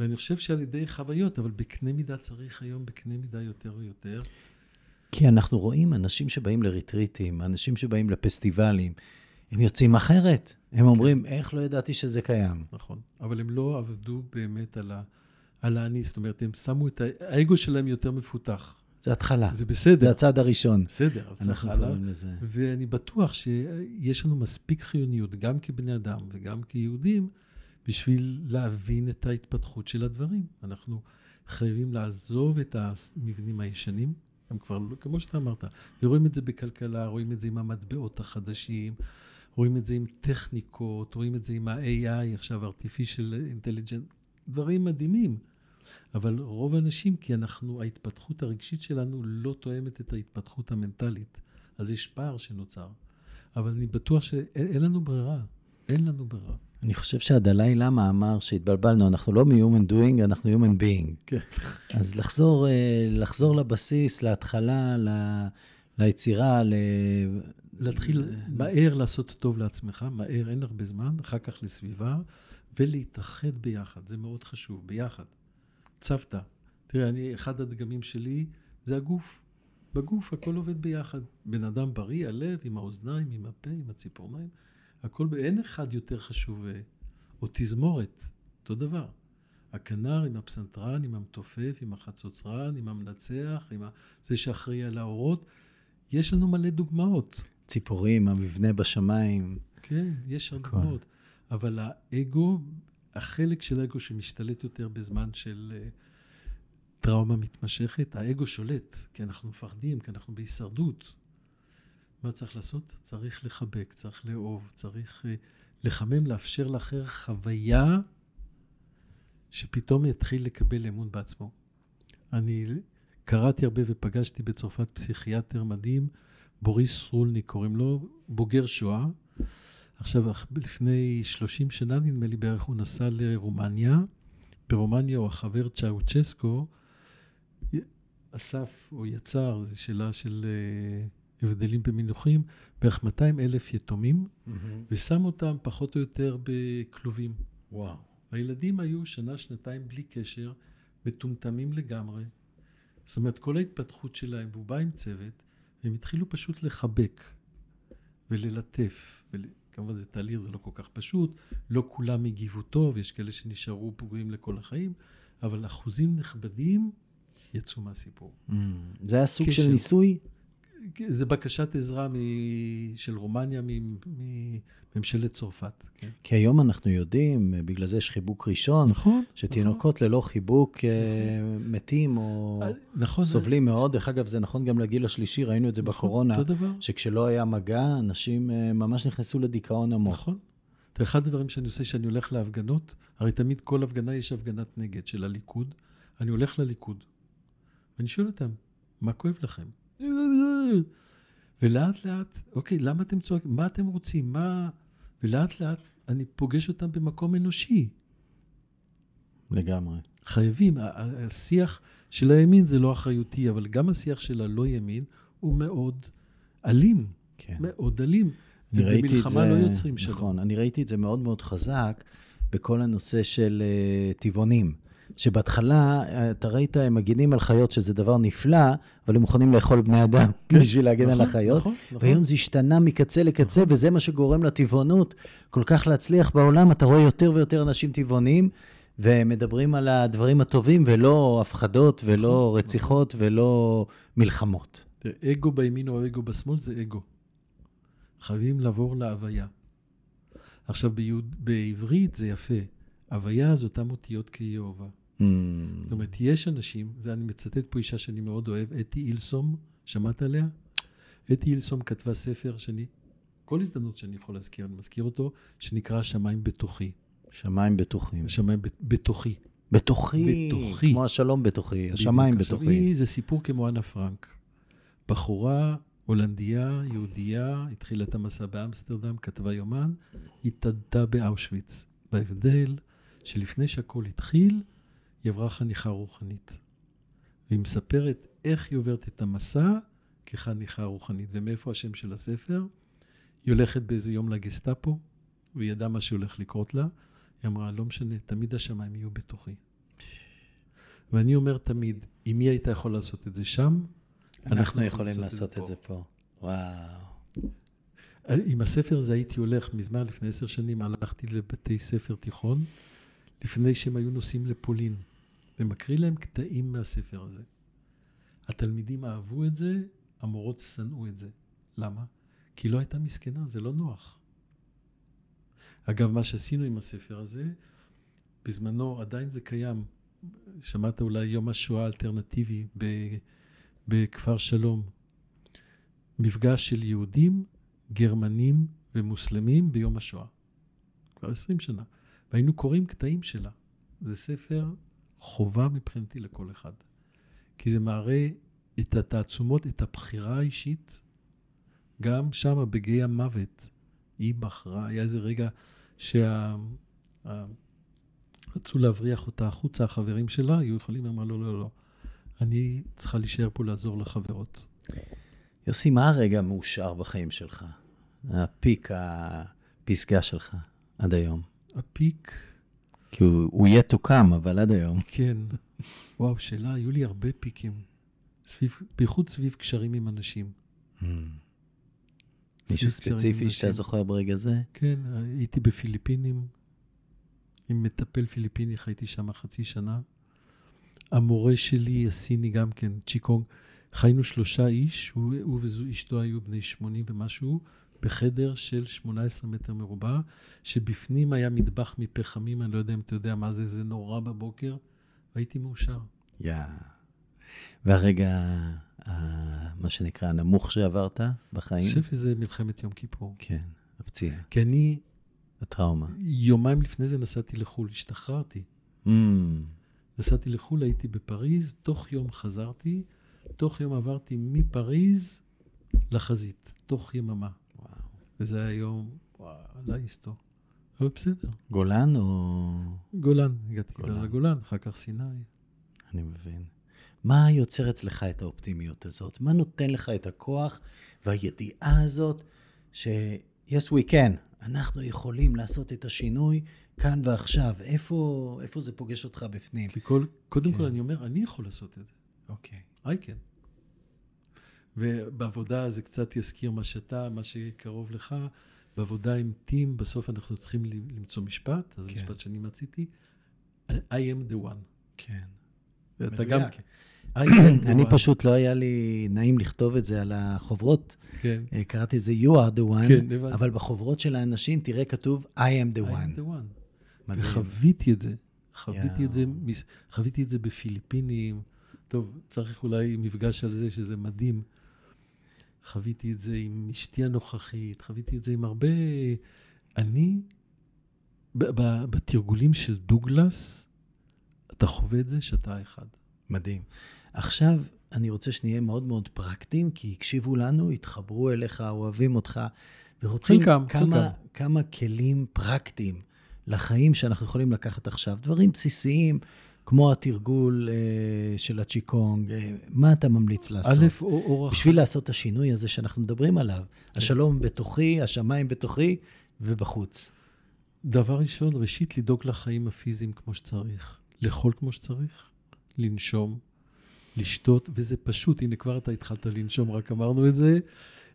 ואני חושב שעל ידי חוויות, אבל בקנה מידה צריך היום בקנה מידה יותר ויותר. כי אנחנו רואים אנשים שבאים לריטריטים, אנשים שבאים לפסטיבלים, הם יוצאים אחרת. הם אומרים, איך לא ידעתי שזה קיים? נכון. אבל הם לא עבדו באמת על, ה, על האני, זאת אומרת, הם שמו את. האגו שלהם יותר מפותח. זה התחלה. זה בסדר. זה הצעד הראשון. בסדר, אנחנו. קוראים לזה. ואני בטוח שיש לנו מספיק חיוניות, גם כבני אדם וגם כיהודים, בשביל להבין את ההתפתחות של הדברים. אנחנו חייבים לעזוב את המבנים הישנים, הם כבר, לא- כמו שאתה אמרת, ורואים את זה בכלכלה, רואים את זה עם המטבעות החדשים, רואים את זה עם טכניקות, רואים את זה עם ה-AI, עכשיו artificial intelligence, דברים מדהימים. אבל רוב האנשים, כי אנחנו, ההתפתחות הרגשית שלנו לא תואמת את ההתפתחות המנטלית. אז יש פער שנוצר. אבל אני בטוח שאין אין לנו ברירה. אין לנו ברירה. אני חושב שהדלאי למה אמר שהתבלבלנו, אנחנו לא מ-human doing, אנחנו human being. כן. אז לחזור, אה, לחזור לבסיס, להתחלה, ל- ליצירה, ל... להתחיל מהר לעשות טוב לעצמך, מהר, אין הרבה זמן, אחר כך לסביבה, ולהתאחד ביחד, זה מאוד חשוב, ביחד. צוותא. תראה, אני, אחד הדגמים שלי זה הגוף. בגוף הכל עובד ביחד. בן אדם בריא, הלב, עם האוזניים, עם הפה, עם הציפורניים, הכל, אין אחד יותר חשוב, אה, או תזמורת, אותו דבר. הכנר עם הפסנתרן, עם המתופף, עם החצוצרן, עם המנצח, עם. זה שאחראי על האורות. יש לנו מלא דוגמאות. ציפורים, המבנה בשמיים. כן, יש הרבה. דוגמאות. אבל האגו, החלק של האגו שמשתלט יותר בזמן של אה, טראומה מתמשכת, האגו שולט, כי אנחנו מפחדים, כי אנחנו בהישרדות. מה צריך לעשות? צריך לחבק, צריך לאהוב, צריך אה, לחמם, לאפשר לאחר חוויה שפתאום יתחיל לקבל אמון בעצמו. אני קראתי הרבה ופגשתי בצרפת פסיכיאטר מדהים, בוריס רולניק קוראים לו, בוגר שואה. עכשיו, לפני 30 שנה, נדמה לי בערך, הוא נסע לרומניה. ברומניה הוא החבר צ'אוצ'סקו אסף או יצר, זו שאלה של uh, הבדלים במינוחים, בערך 200 אלף יתומים, ושם אותם פחות או יותר בכלובים. וואו. הילדים היו שנה, שנתיים בלי קשר, מטומטמים לגמרי. זאת אומרת, כל ההתפתחות שלהם, והוא בא עם צוות, והם התחילו פשוט לחבק וללטף. ול... כמובן זה תהליך, זה לא כל כך פשוט, לא כולם הגיבו טוב, יש כאלה שנשארו פגועים לכל החיים, אבל אחוזים נכבדים יצאו מהסיפור. Mm. זה היה סוג קשר. של ניסוי? זה בקשת עזרה מ... של רומניה מממשלת צרפת. כן? כי היום אנחנו יודעים, בגלל זה יש חיבוק ראשון, נכון. שתינוקות נכון. ללא חיבוק נכון. מתים או נכון, סובלים זה... מאוד. דרך אגב, זה נכון גם לגיל השלישי, ראינו את זה נכון, בקורונה. שכשלא היה מגע, אנשים ממש נכנסו לדיכאון עמוק. נכון. אחד הדברים שאני עושה, שאני הולך להפגנות, הרי תמיד כל הפגנה יש הפגנת נגד של הליכוד, אני הולך לליכוד, ואני שואל אותם, מה כואב לכם? ולאט לאט, אוקיי, למה אתם צועקים? מה אתם רוצים? מה... ולאט לאט אני פוגש אותם במקום אנושי. לגמרי. חייבים. השיח של הימין זה לא אחריותי, אבל גם השיח של הלא ימין הוא מאוד אלים. כן. מאוד אלים. ובמלחמה לא יוצרים שלום. נכון, אני ראיתי את זה מאוד מאוד חזק בכל הנושא של uh, טבעונים. שבהתחלה, אתה ראית, הם מגינים על חיות, שזה דבר נפלא, אבל הם מוכנים לאכול בני אדם כן, בשביל להגן נכון, על החיות. נכון, נכון. והיום זה השתנה מקצה לקצה, נכון. וזה מה שגורם לטבעונות כל כך להצליח בעולם. אתה רואה יותר ויותר אנשים טבעוניים, ומדברים על הדברים הטובים, ולא הפחדות, ולא נכון, נכון. רציחות, נכון. ולא מלחמות. אגו בימין או אגו בשמאל זה אגו. חייבים לעבור להוויה. עכשיו, ביוד, בעברית זה יפה. הוויה זה אותם אותיות כיהובה. Mm. זאת אומרת, יש אנשים, זה אני מצטט פה אישה שאני מאוד אוהב, אתי אילסום, שמעת עליה? אתי אילסום כתבה ספר שאני, כל הזדמנות שאני יכול להזכיר, אני מזכיר אותו, שנקרא שמיים בתוכי. שמיים בטוחים. שמיים בתוכי. בתוכי. בתוכי. כמו השלום בתוכי, השמיים בתוכי. היא, זה סיפור כמו אנה פרנק. בחורה הולנדיה, יהודייה, התחילה את המסע באמסטרדם, כתבה יומן, התאדתה באושוויץ. בהבדל שלפני שהכל התחיל, היא עברה חניכה רוחנית. והיא מספרת איך היא עוברת את המסע כחניכה רוחנית. ומאיפה השם של הספר? היא הולכת באיזה יום לגסטאפו, והיא ידעה מה שהולך לקרות לה. היא אמרה, לא משנה, תמיד השמיים יהיו בתוכי. ואני אומר תמיד, אם היא הייתה יכולה לעשות את זה שם, אנחנו, אנחנו יכולים לעשות את זה פה. וואו. עם הספר הזה הייתי הולך, מזמן, לפני עשר שנים, הלכתי לבתי ספר תיכון, לפני שהם היו נוסעים לפולין, ומקריא להם קטעים מהספר הזה. התלמידים אהבו את זה, המורות שנאו את זה. למה? כי לא הייתה מסכנה, זה לא נוח. אגב, מה שעשינו עם הספר הזה, בזמנו עדיין זה קיים. שמעת אולי יום השואה האלטרנטיבי בכפר שלום. מפגש של יהודים, גרמנים ומוסלמים ביום השואה. כבר עשרים שנה. והיינו קוראים קטעים שלה. זה ספר חובה מבחינתי לכל אחד. כי זה מראה את התעצומות, את הבחירה האישית. גם שם, בגיא המוות, היא בחרה, היה איזה רגע שה... רצו להבריח אותה החוצה, החברים שלה, היו יכולים, אמרה, לא, לא, לא, אני צריכה להישאר פה לעזור לחברות. יוסי, מה הרגע המאושר בחיים שלך? הפיק, הפסגה שלך, עד היום. הפיק... כי הוא, to come, אבל עד היום. כן. וואו, שאלה, היו לי הרבה פיקים. סביב, בייחוד סביב קשרים עם אנשים. Mm. מישהו ספציפי שאתה זוכר ברגע זה? כן, הייתי בפיליפינים, עם מטפל פיליפיני, חייתי שם חצי שנה. המורה שלי, הסיני גם כן, צ'יקונג, חיינו שלושה איש, הוא, הוא ואשתו היו בני 80 ומשהו, בחדר של 18 מטר מרובע, שבפנים היה מטבח מפחמים, אני לא יודע אם אתה יודע מה זה, זה נורא בבוקר, והייתי מאושר. יא. Yeah. והרגע, מה שנקרא, הנמוך שעברת בחיים? אני חושב שזה מלחמת יום כיפור. כן, הפציעה. כי אני... הטראומה. יומיים לפני זה נסעתי לחו"ל, השתחררתי. Mm. נסעתי לחו"ל, הייתי בפריז, תוך יום חזרתי, תוך יום עברתי מפריז לחזית, תוך יממה. וזה היה יום, וואו, להיסטור. אבל בסדר. גולן או... גולן, הגעתי גולן. לגולן, אחר כך סיני. אני מבין. מה יוצר אצלך את האופטימיות הזאת? מה נותן לך את הכוח והידיעה הזאת ש- yes we can, אנחנו יכולים לעשות את השינוי כאן ועכשיו. איפה, איפה זה פוגש אותך בפנים? כי כל, קודם כן. כל אני אומר, אני יכול לעשות את זה. אוקיי. I can. ובעבודה זה קצת יזכיר מה שאתה, מה שקרוב לך. בעבודה עם טים, בסוף אנחנו צריכים למצוא משפט, אז כן. משפט שאני מציתי, I am the one. כן. ואתה גם כן. אני one. פשוט לא היה לי נעים לכתוב את זה על החוברות. כן. אה, קראתי לזה You are the one, כן. אבל בחוברות של האנשים תראה כתוב I am the I am one. the one. מדהים. וחוויתי את זה. חוויתי את זה, חוויתי את זה בפיליפינים. טוב, צריך אולי מפגש על זה, שזה מדהים. חוויתי את זה עם אשתי הנוכחית, חוויתי את זה עם הרבה... אני, בתרגולים של דוגלס, אתה חווה את זה שאתה האחד. מדהים. עכשיו, אני רוצה שנהיה מאוד מאוד פרקטיים, כי הקשיבו לנו, התחברו אליך, אוהבים אותך, ורוצים חלקם, כמה, חלקם. כמה כלים פרקטיים לחיים שאנחנו יכולים לקחת עכשיו. דברים בסיסיים, כמו התרגול אה, של הצ'יקונג, אה, מה אתה ממליץ לעשות? א', או- אורח... בשביל לעשות את השינוי הזה שאנחנו מדברים עליו. השלום בתוכי, השמיים בתוכי ובחוץ. דבר ראשון, ראשית, לדאוג לחיים הפיזיים כמו שצריך. לאכול כמו שצריך, לנשום, לשתות, וזה פשוט, הנה כבר אתה התחלת לנשום, רק אמרנו את זה,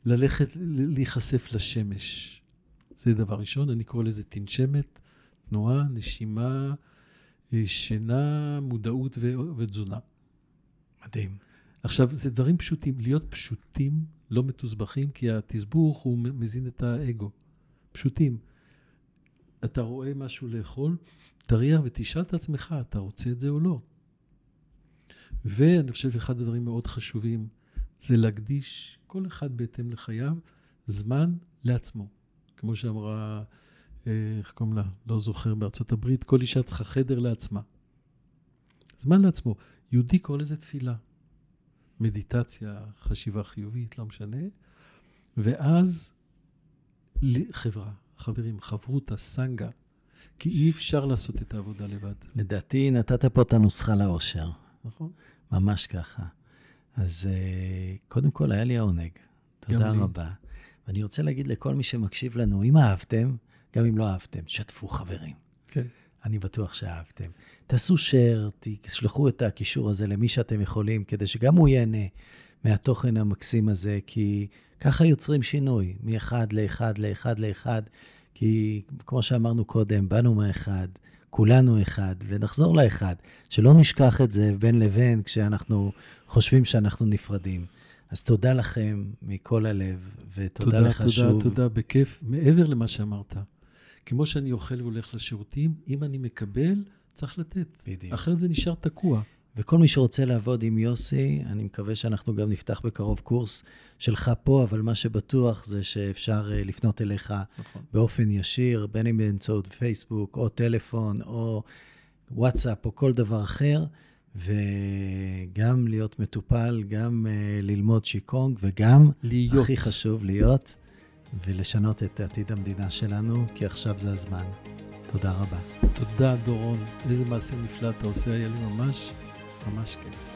ללכת, להיחשף לשמש. זה דבר ראשון, אני קורא לזה תנשמת, תנועה, נשימה, שינה, מודעות ו- ותזונה. מדהים. עכשיו, זה דברים פשוטים. להיות פשוטים, לא מתוסבכים, כי התסבוך הוא מזין את האגו. פשוטים. אתה רואה משהו לאכול, תריח ותשאל את עצמך, אתה רוצה את זה או לא? ואני חושב שאחד הדברים מאוד חשובים זה להקדיש, כל אחד בהתאם לחייו, זמן לעצמו. כמו שאמרה, איך קוראים לה? לא זוכר, בארצות הברית, כל אישה צריכה חדר לעצמה. זמן לעצמו. יהודי קורא לזה תפילה. מדיטציה, חשיבה חיובית, לא משנה. ואז חברה, חברים, חברותא, סנגה, כי אי אפשר לעשות את העבודה לבד, לדעתי נתת פה את הנוסחה לאושר. נכון? ממש ככה. אז אה, קודם כל, היה לי העונג. תודה לי. רבה. ואני רוצה להגיד לכל מי שמקשיב לנו, אם אהבתם, גם אם לא אהבתם, שתפו חברים. כן. אני בטוח שאהבתם. תעשו share, תשלחו את הקישור הזה למי שאתם יכולים, כדי שגם הוא ייהנה מהתוכן המקסים הזה, כי ככה יוצרים שינוי, מאחד לאחד לאחד לאחד, כי כמו שאמרנו קודם, באנו מהאחד, כולנו אחד, ונחזור לאחד. שלא נשכח את זה בין לבין כשאנחנו חושבים שאנחנו נפרדים. אז תודה לכם מכל הלב, ותודה תודה, לך תודה, שוב. תודה, בכיף. מעבר למה שאמרת, כמו שאני אוכל והולך לשירותים, אם אני מקבל, צריך לתת. בדיוק. אחרת זה נשאר תקוע. וכל מי שרוצה לעבוד עם יוסי, אני מקווה שאנחנו גם נפתח בקרוב קורס שלך פה, אבל מה שבטוח זה שאפשר אה, לפנות אליך נכון. באופן ישיר, בין אם באמצעות פייסבוק, או טלפון, או וואטסאפ, או כל דבר אחר, וגם להיות מטופל, גם uh, ללמוד שיקונג, וגם, להיות. הכי חשוב, להיות ולשנות את עתיד המדינה שלנו, כי עכשיו זה הזמן. תודה רבה. תודה, דורון. איזה מעשה נפלא אתה עושה, היה לי ממש, ממש כיף.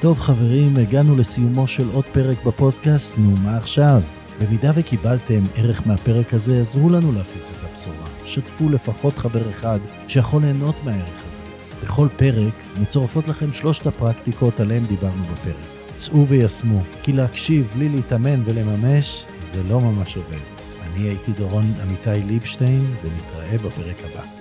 טוב חברים, הגענו לסיומו של עוד פרק בפודקאסט, נו מה עכשיו? במידה וקיבלתם ערך מהפרק הזה, עזרו לנו להפיץ את הבשורה. שתפו לפחות חבר אחד שיכול ליהנות מהערך הזה. בכל פרק מצורפות לכם שלושת הפרקטיקות עליהן דיברנו בפרק. צאו ויישמו, כי להקשיב בלי להתאמן ולממש, זה לא ממש עובד. אני הייתי דורון עמיתי ליבשטיין, ונתראה בפרק הבא.